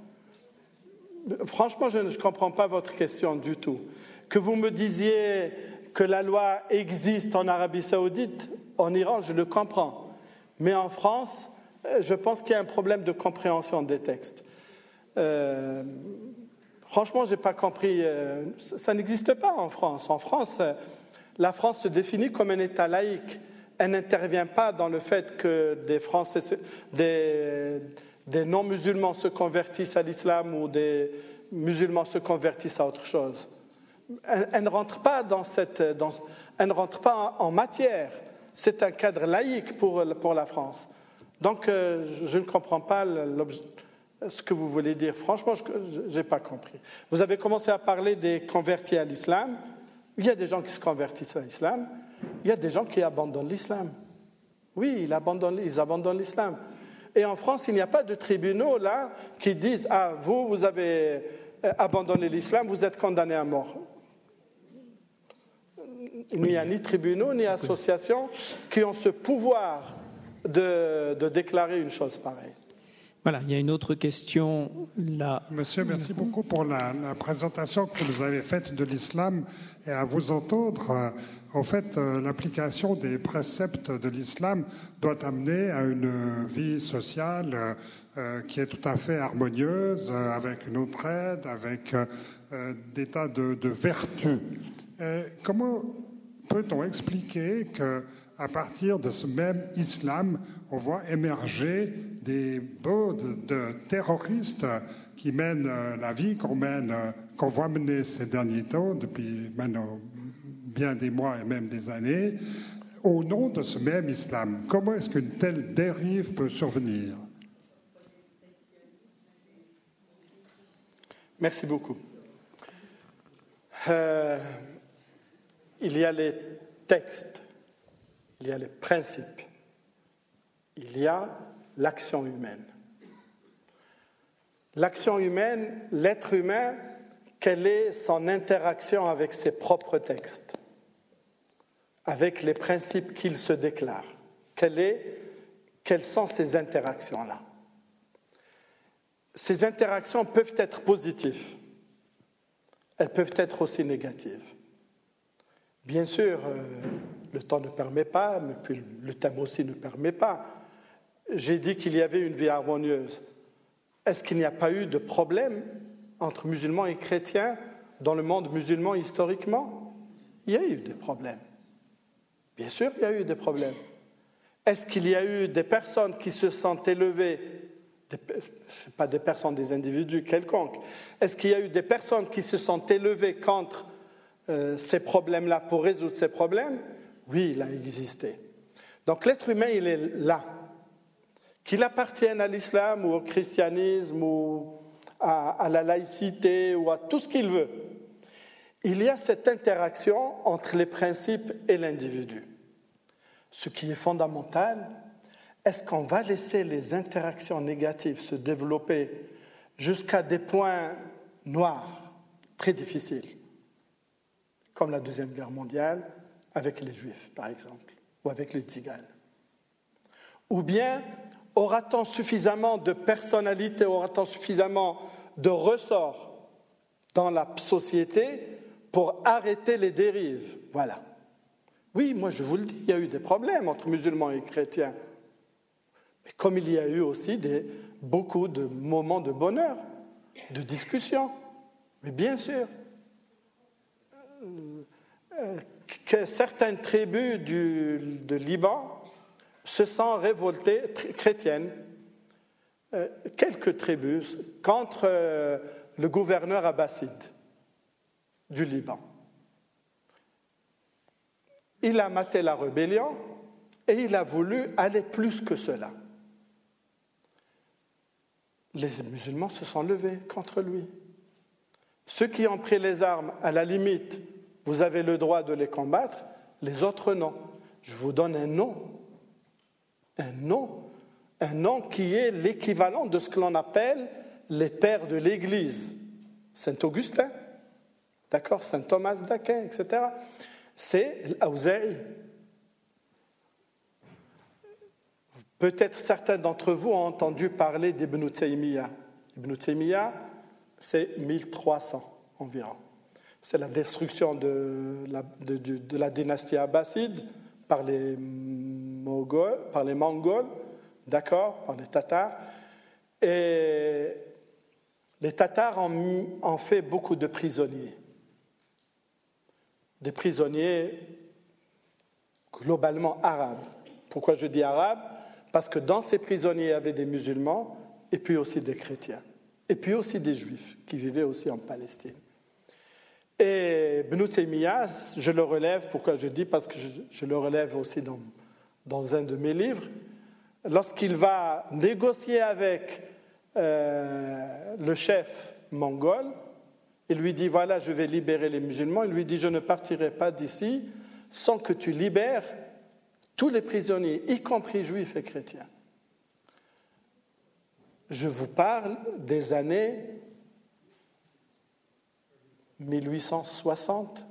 Franchement, je ne comprends pas votre question du tout. Que vous me disiez que la loi existe en Arabie saoudite, en Iran, je le comprends. Mais en France, euh, je pense qu'il y a un problème de compréhension des textes. Euh, franchement, je n'ai pas compris. Euh, ça, n'existe pas en France. En France, la France se définit comme un État laïque. elle n'intervient pas dans le fait que des Français, des, non-musulmans se convertissent à l'islam ou des musulmans se convertissent à autre chose. Elle, ne rentre pas dans cette, elle ne rentre pas en, matière. C'est un cadre laïque pour, pour la France. Donc, euh, je ne comprends pas ce que vous voulez dire. Franchement, je n'ai pas compris. Vous avez commencé à parler des convertis à l'islam. Il y a des gens qui se convertissent à l'islam. Il y a des gens qui abandonnent l'islam. Oui, ils abandonnent, ils abandonnent l'islam. Et en France, il n'y a pas de tribunaux là qui disent Ah, vous, vous avez euh, abandonné l'islam, vous êtes condamné à mort. Il n'y a ni tribunaux ni associations qui ont ce pouvoir de, de déclarer une chose pareille. Voilà, il y a une autre question là. Monsieur, merci beaucoup pour la, présentation que vous avez faite de l'islam et à vous entendre. Euh, en fait, euh, l'application des préceptes de l'islam doit amener à une vie sociale euh, qui est tout à fait harmonieuse, avec une entraide, avec des tas de, de vertus. comment peut-on expliquer que à partir de ce même islam, on voit émerger des bandes de terroristes qui mènent euh, la vie euh, qu'on voit mener ces derniers temps, depuis maintenant bien des mois et même des années, au nom de ce même islam. Comment est-ce qu'une telle dérive peut survenir? Merci beaucoup. Euh, il y a les textes il y a les principes, il y a l'action humaine. L'action humaine, l'être humain, quelle est son interaction avec ses propres textes, avec les principes qu'il se déclare. Quelles sont ces interactions-là? Ces interactions peuvent être positives, elles peuvent être aussi négatives. Bien sûr, euh, le temps ne permet pas, mais puis le thème aussi ne permet pas. J'ai dit qu'il y avait une vie harmonieuse. Est-ce qu'il n'y a pas eu de problème entre musulmans et chrétiens dans le monde musulman historiquement? Il y a eu des problèmes. Bien sûr, il y a eu des problèmes. Est-ce qu'il y a eu des personnes qui se sont élevées, ce pas des personnes, des individus quelconques, est-ce qu'il y a eu des personnes qui se sont élevées contre euh, ces problèmes-là pour résoudre ces problèmes? Oui, il a existé. Donc l'être humain, il est là. Qu'il appartienne à l'islam ou au christianisme ou à, la laïcité ou à tout ce qu'il veut. Il y a cette interaction entre les principes et l'individu. Ce qui est fondamental, est-ce qu'on va laisser les interactions négatives se développer jusqu'à des points noirs, très difficiles, comme la Deuxième Guerre mondiale, avec les Juifs, par exemple, ou avec les Tziganes Ou bien aura-t-on suffisamment de personnalité, aura-t-on suffisamment de ressorts dans la société pour arrêter les dérives? Voilà. Oui, moi je vous le dis, il y a eu des problèmes entre musulmans et chrétiens. Mais comme il y a eu aussi beaucoup de moments de bonheur, de discussion. Mais bien sûr. Euh, euh, que certaines tribus du, Liban se sont révoltées, chrétiennes, euh, quelques tribus, contre euh, le gouverneur abbasside du Liban. Il a maté la rébellion et il a voulu aller plus que cela. Les musulmans se sont levés contre lui. Ceux qui ont pris les armes, à la limite, vous avez le droit de les combattre, les autres non. Je vous donne un nom. Un nom. Un nom qui est l'équivalent de ce que l'on appelle les pères de l'Église. Saint Augustin, d'accord Saint Thomas d'Aquin, etc. C'est l'Auzei. Peut-être certains d'entre vous ont entendu parler d'Ibn Taymiyyah. Ibn Taymiyyah, c'est 1300 environ c'est la destruction de la, dynastie abbasside par les Mongols, par les d'accord, par les Tatars. Et les Tatars ont, ont fait beaucoup de prisonniers. Des prisonniers globalement arabes. Pourquoi je dis arabes? Parce que dans ces prisonniers, il y avait des musulmans et puis aussi des chrétiens, et puis aussi des juifs qui vivaient aussi en Palestine. Et Taymiyyah, je le relève, pourquoi je dis Parce que je, le relève aussi dans, dans un de mes livres. Lorsqu'il va négocier avec euh, le chef mongol, il lui dit Voilà, je vais libérer les musulmans. Il lui dit Je ne partirai pas d'ici sans que tu libères tous les prisonniers, y compris juifs et chrétiens. Je vous parle des années 1860,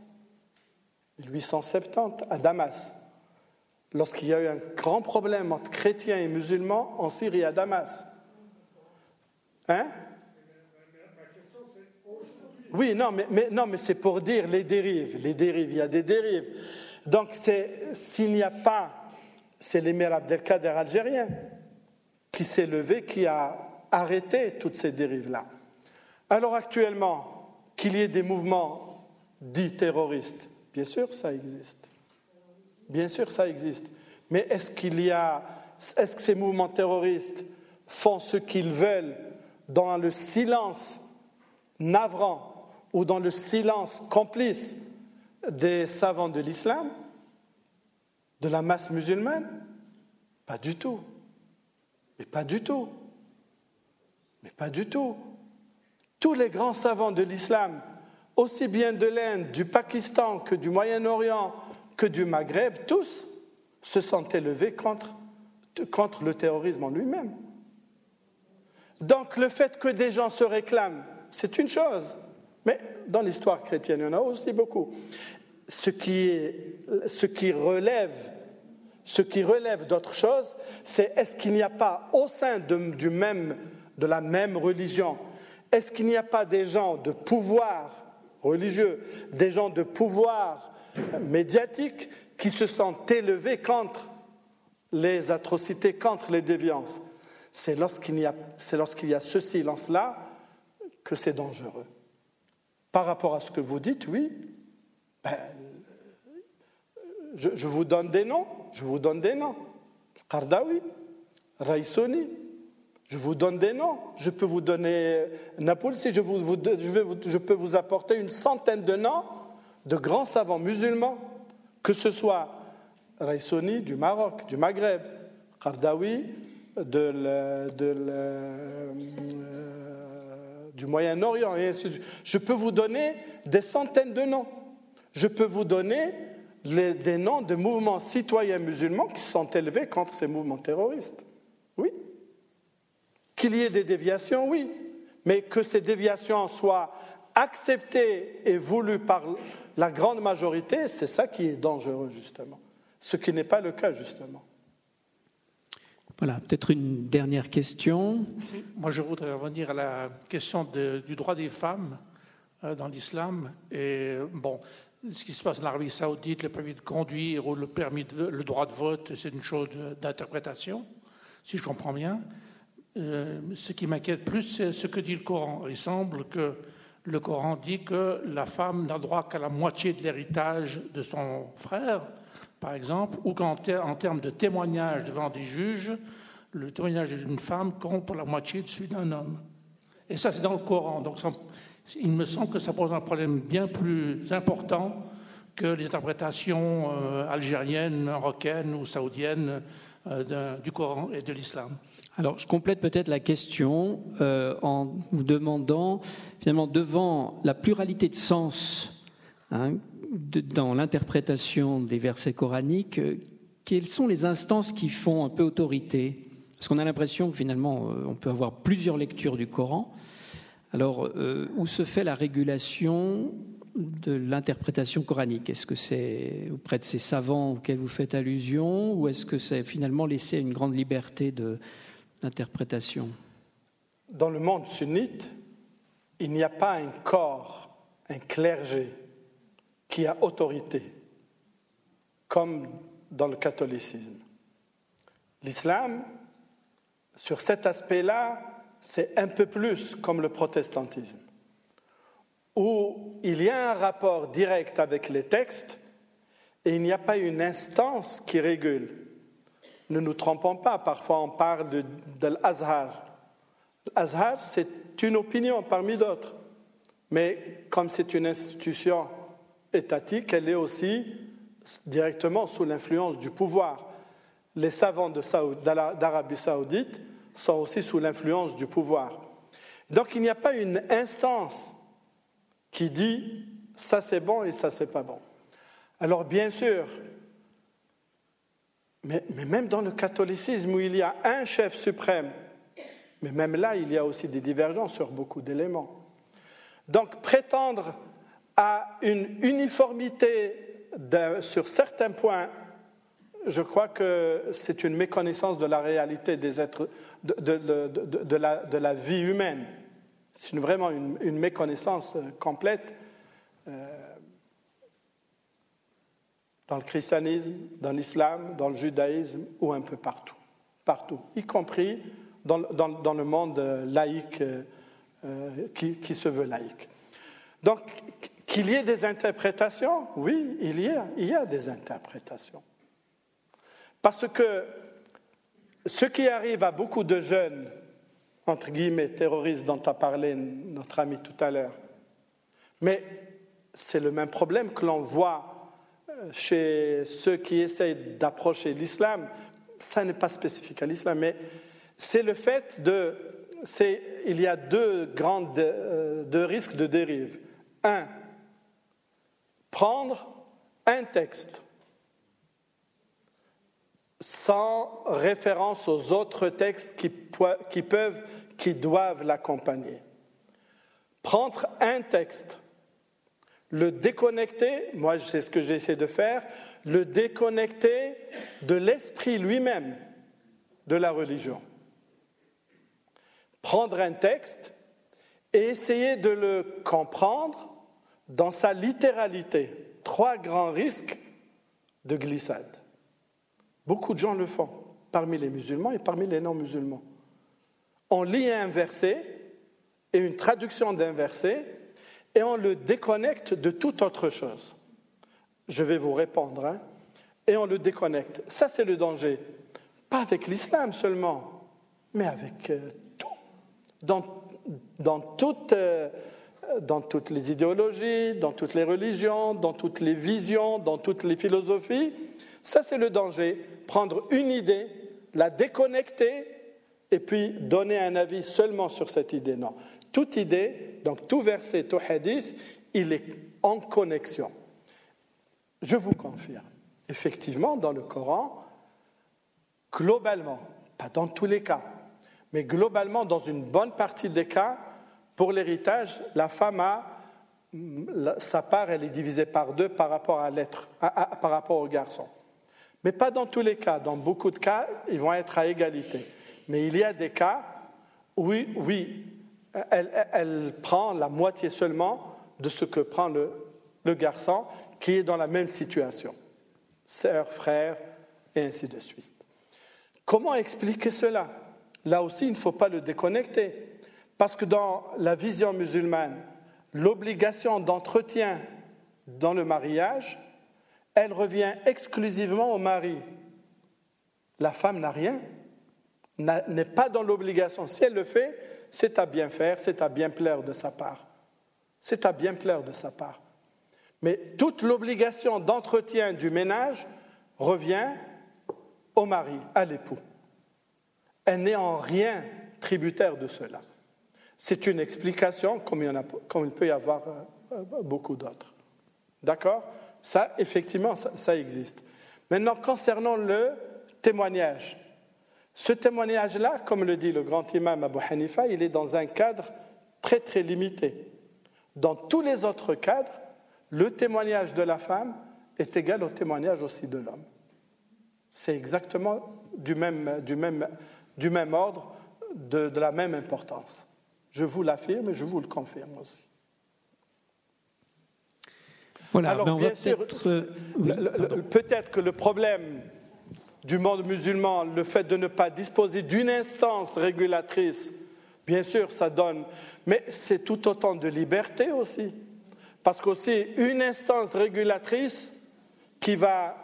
1870 à Damas, lorsqu'il y a eu un grand problème entre chrétiens et musulmans en Syrie à Damas. Hein? Oui, non, mais, non, mais c'est pour dire les dérives. Les dérives, il y a des dérives. Donc, s'il n'y a pas, c'est l'émir Abdelkader algérien qui s'est levé, qui a arrêté toutes ces dérives-là. Alors, actuellement, qu'il y ait des mouvements dits terroristes, bien sûr, ça existe. Bien sûr, ça existe. Mais est-ce qu'il y a, est-ce que ces mouvements terroristes font ce qu'ils veulent dans le silence navrant ou dans le silence complice des savants de l'islam, de la masse musulmane? Pas du tout. Mais pas du tout. Mais pas du tout. Tous les grands savants de l'islam, aussi bien de l'Inde, du Pakistan que du Moyen-Orient, que du Maghreb, tous se sont élevés contre, le terrorisme en lui-même. Donc le fait que des gens se réclament, c'est une chose, mais dans l'histoire chrétienne, il y en a aussi beaucoup. Ce qui, ce qui relève, ce qui d'autre chose, c'est est-ce qu'il n'y a pas au sein de la même religion est-ce qu'il n'y a pas des gens de pouvoir religieux, des gens de pouvoir médiatique qui se sont élevés contre les atrocités, contre les déviances? C'est lorsqu'il y, a, ce silence-là que c'est dangereux. Par rapport à ce que vous dites, oui, ben, je, vous donne des noms, je vous donne des noms. Je vous donne des noms. Je peux vous donner Naples, si je, vous, je, peux vous apporter une centaine de noms de grands savants musulmans, que ce soit Raisoni du Maroc, du Maghreb, Kardawi de euh, du Moyen-Orient, et ainsi. Je peux vous donner des centaines de noms. Je peux vous donner des noms de mouvements citoyens musulmans qui sont élevés contre ces mouvements terroristes. Oui. Qu'il y ait des déviations, oui, mais que ces déviations soient acceptées et voulues par la grande majorité, c'est ça qui est dangereux, justement. Ce qui n'est pas le cas, justement. Voilà, peut-être une dernière question. Moi, je voudrais revenir à la question du droit des femmes euh, dans l'islam. Et bon, ce qui se passe en Arabie Saoudite, le permis de conduire ou le, permis le droit de vote, c'est une chose d'interprétation, si je comprends bien. Euh, ce qui m'inquiète plus, c'est ce que dit le Coran. Il semble que le Coran dit que la femme n'a droit qu'à la moitié de l'héritage de son frère, par exemple, ou qu'en termes de témoignage devant des juges, le témoignage d'une femme compte pour la moitié de celui d'un homme. Et ça, c'est dans le Coran. Donc, il me semble que ça pose un problème bien plus important que les interprétations euh, algériennes, marocaines ou saoudiennes du Coran et de l'islam. Alors, je complète peut-être la question euh, en vous demandant, finalement, devant la pluralité de sens hein, dans l'interprétation des versets coraniques, euh, quelles sont les instances qui font un peu autorité? Parce qu'on a l'impression que finalement, euh, on peut avoir plusieurs lectures du Coran. Alors, où se fait la régulation de l'interprétation coranique. Est-ce que c'est auprès de ces savants auxquels vous faites allusion, ou est-ce que c'est finalement laissé une grande liberté d'interprétation? Dans le monde sunnite, il n'y a pas un corps, un clergé qui a autorité, comme dans le catholicisme. L'islam, sur cet aspect-là, c'est un peu plus comme le protestantisme, où il y a un rapport direct avec les textes, Et il n'y a pas une instance qui régule. Ne nous trompons pas, parfois on parle de, l'Azhar. L'Azhar, c'est une opinion parmi d'autres. Mais comme c'est une institution étatique, elle est aussi directement sous l'influence du pouvoir. Les savants d'Arabie saoudite sont aussi sous l'influence du pouvoir. Donc il n'y a pas une instance qui dit ça c'est bon et ça c'est pas bon. Alors bien sûr, mais, mais, même dans le catholicisme où il y a un chef suprême, mais même là il y a aussi des divergences sur beaucoup d'éléments. Donc prétendre à une uniformité sur certains points, je crois que c'est une méconnaissance de la réalité des êtres, de, la, vie humaine. C'est vraiment une, méconnaissance euh, complète euh, dans le christianisme, dans l'islam, dans le judaïsme ou un peu partout, partout, y compris dans, le monde laïque euh, qui, se veut laïque. Donc, qu'il y ait des interprétations, oui, il y a, il y a des interprétations. Parce que ce qui arrive à beaucoup de jeunes, entre guillemets, terroristes dont a parlé notre ami tout à l'heure, mais c'est le même problème que l'on voit euh, chez ceux qui essayent d'approcher l'islam. Ça n'est pas spécifique à l'islam, mais c'est le fait de il y a deux grands euh, deux risques de dérive. Un, prendre un texte sans référence aux autres textes qui, peuvent, qui doivent l'accompagner. Prendre un texte, le déconnecter, moi c'est ce que j'essaie de faire, le déconnecter de l'esprit lui-même de la religion prendre un texte et essayer de le comprendre dans sa littéralité. Trois grands risques de glissade. Beaucoup de gens le font, parmi les musulmans et parmi les non-musulmans. On lit un verset et une traduction d'un verset et on le déconnecte de toute autre chose. Je vais vous répondre. Hein, et on le déconnecte. Ça, c'est le danger. Pas avec l'islam seulement, mais avec euh, dans, euh, dans, toutes, les idéologies, dans toutes les religions, dans toutes les visions, dans toutes les philosophies. Ça, c'est le danger. Prendre une idée, la déconnecter et puis donner un avis seulement sur cette idée. Non. Toute idée, donc tout verset, tout hadith, il est en connexion. Je vous confirme, effectivement, dans le Coran, globalement, pas dans tous les cas, mais globalement, dans une bonne partie des cas, pour l'héritage, la femme a sa part, elle est divisée par deux par rapport à l'être, par rapport au garçon. Mais pas dans tous les cas. Dans beaucoup de cas, ils vont être à égalité. Mais il y a des cas où, oui, elle, elle prend la moitié seulement de ce que prend le, le garçon qui est dans la même situation. Sœur, frère, et ainsi de suite. Comment expliquer cela? Là aussi, il ne faut pas le déconnecter. Parce que dans la vision musulmane, l'obligation d'entretien dans le mariage, elle revient exclusivement au mari. La femme n'a rien, n'est pas dans l'obligation. Si elle le fait, c'est à bien faire, c'est à bien plaire de sa part. C'est à bien plaire de sa part. Mais toute l'obligation d'entretien du ménage revient au mari, à l'époux elle n'est en rien tributaire de cela. C'est une explication comme il, comme il, peut y avoir euh, euh, beaucoup d'autres. D'accord? Ça, effectivement, ça, existe. Maintenant, concernant le témoignage, ce témoignage-là, comme le dit le grand imam Abu Hanifa, il est dans un cadre très très limité. Dans tous les autres cadres, le témoignage de la femme est égal au témoignage aussi de l'homme. C'est exactement du même, du même, du même ordre, de, la même importance. Je vous l'affirme et je vous le confirme aussi. Voilà, Alors, ben, bien sûr, euh, peut-être que le problème du monde musulman, le fait de ne pas disposer d'une instance régulatrice, bien sûr, ça donne, mais c'est tout autant de liberté aussi. Parce qu'aussi, une instance régulatrice qui va,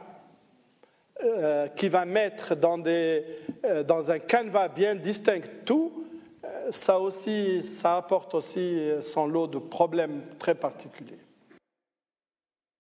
euh, qui va mettre dans, des, euh, dans un canevas bien distinct tout, ça, aussi, ça apporte aussi son lot de problèmes très particuliers.